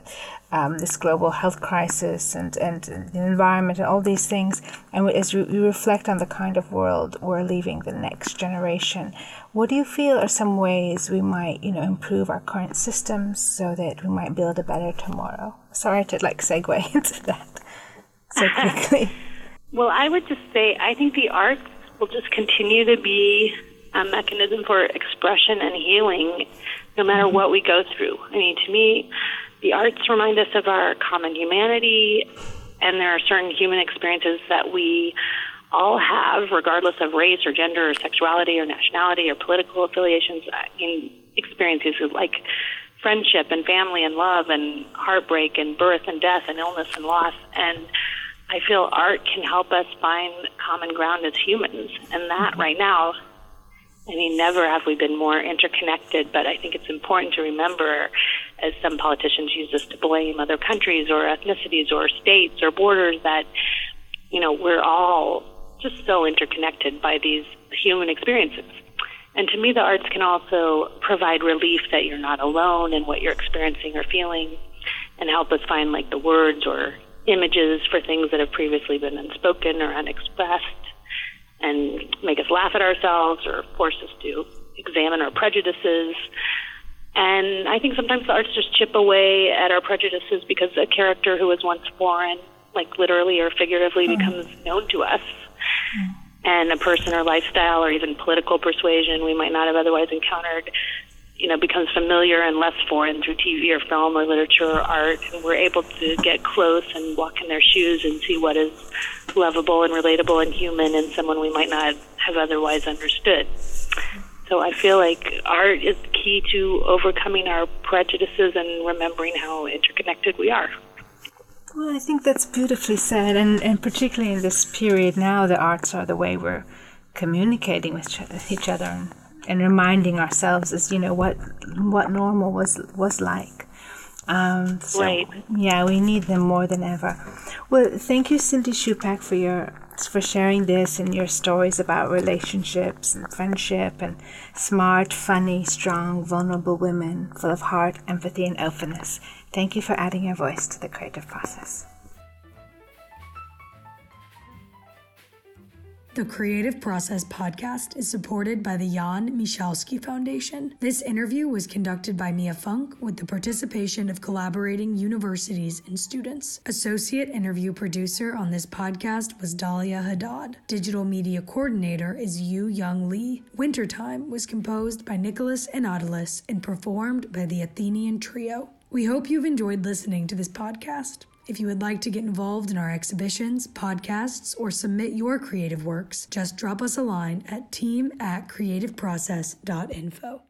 um, this global health crisis and, and the environment and all these things, and as we reflect on the kind of world we're leaving the next generation, what do you feel are some ways we might, you know, improve our current systems so that we might build a better tomorrow? Sorry to like segue into that so quickly. well, I would just say I think the arts will just continue to be a mechanism for expression and healing no matter mm-hmm. what we go through. I mean, to me, the arts remind us of our common humanity, and there are certain human experiences that we all have, regardless of race or gender or sexuality or nationality or political affiliations. Uh, in experiences like friendship and family and love and heartbreak and birth and death and illness and loss. And I feel art can help us find common ground as humans. And that right now I mean, never have we been more interconnected, but I think it's important to remember, as some politicians use this to blame other countries or ethnicities or states or borders, that, you know, we're all just so interconnected by these human experiences. And to me, the arts can also provide relief that you're not alone in what you're experiencing or feeling and help us find like the words or images for things that have previously been unspoken or unexpressed and make us laugh at ourselves or force us to examine our prejudices. And I think sometimes the arts just chip away at our prejudices because a character who was once foreign, like literally or figuratively, mm. becomes known to us. Mm. And a person or lifestyle or even political persuasion we might not have otherwise encountered, you know, becomes familiar and less foreign through TV or film or literature or art. And we're able to get close and walk in their shoes and see what is lovable and relatable and human in someone we might not have otherwise understood. So I feel like art is key to overcoming our prejudices and remembering how interconnected we are. Well, I think that's beautifully said, and, and particularly in this period now, the arts are the way we're communicating with each other and, and reminding ourselves, as you know, what what normal was was like. Um, so, right. Yeah, we need them more than ever. Well, thank you, Cindy Chupack, for your for sharing this and your stories about relationships and friendship and smart, funny, strong, vulnerable women full of heart, empathy, and openness. Thank you for adding your voice to the creative process. The Creative Process podcast is supported by the Jan Michalski Foundation. This interview was conducted by Mia Funk with the participation of collaborating universities and students. Associate interview producer on this podcast was Dahlia Haddad. Digital media coordinator is Yu Young Lee. Wintertime was composed by Nicholas Anatolis and performed by the Athenian Trio. We hope you've enjoyed listening to this podcast. If you would like to get involved in our exhibitions, podcasts, or submit your creative works, just drop us a line at team at creativeprocess.info.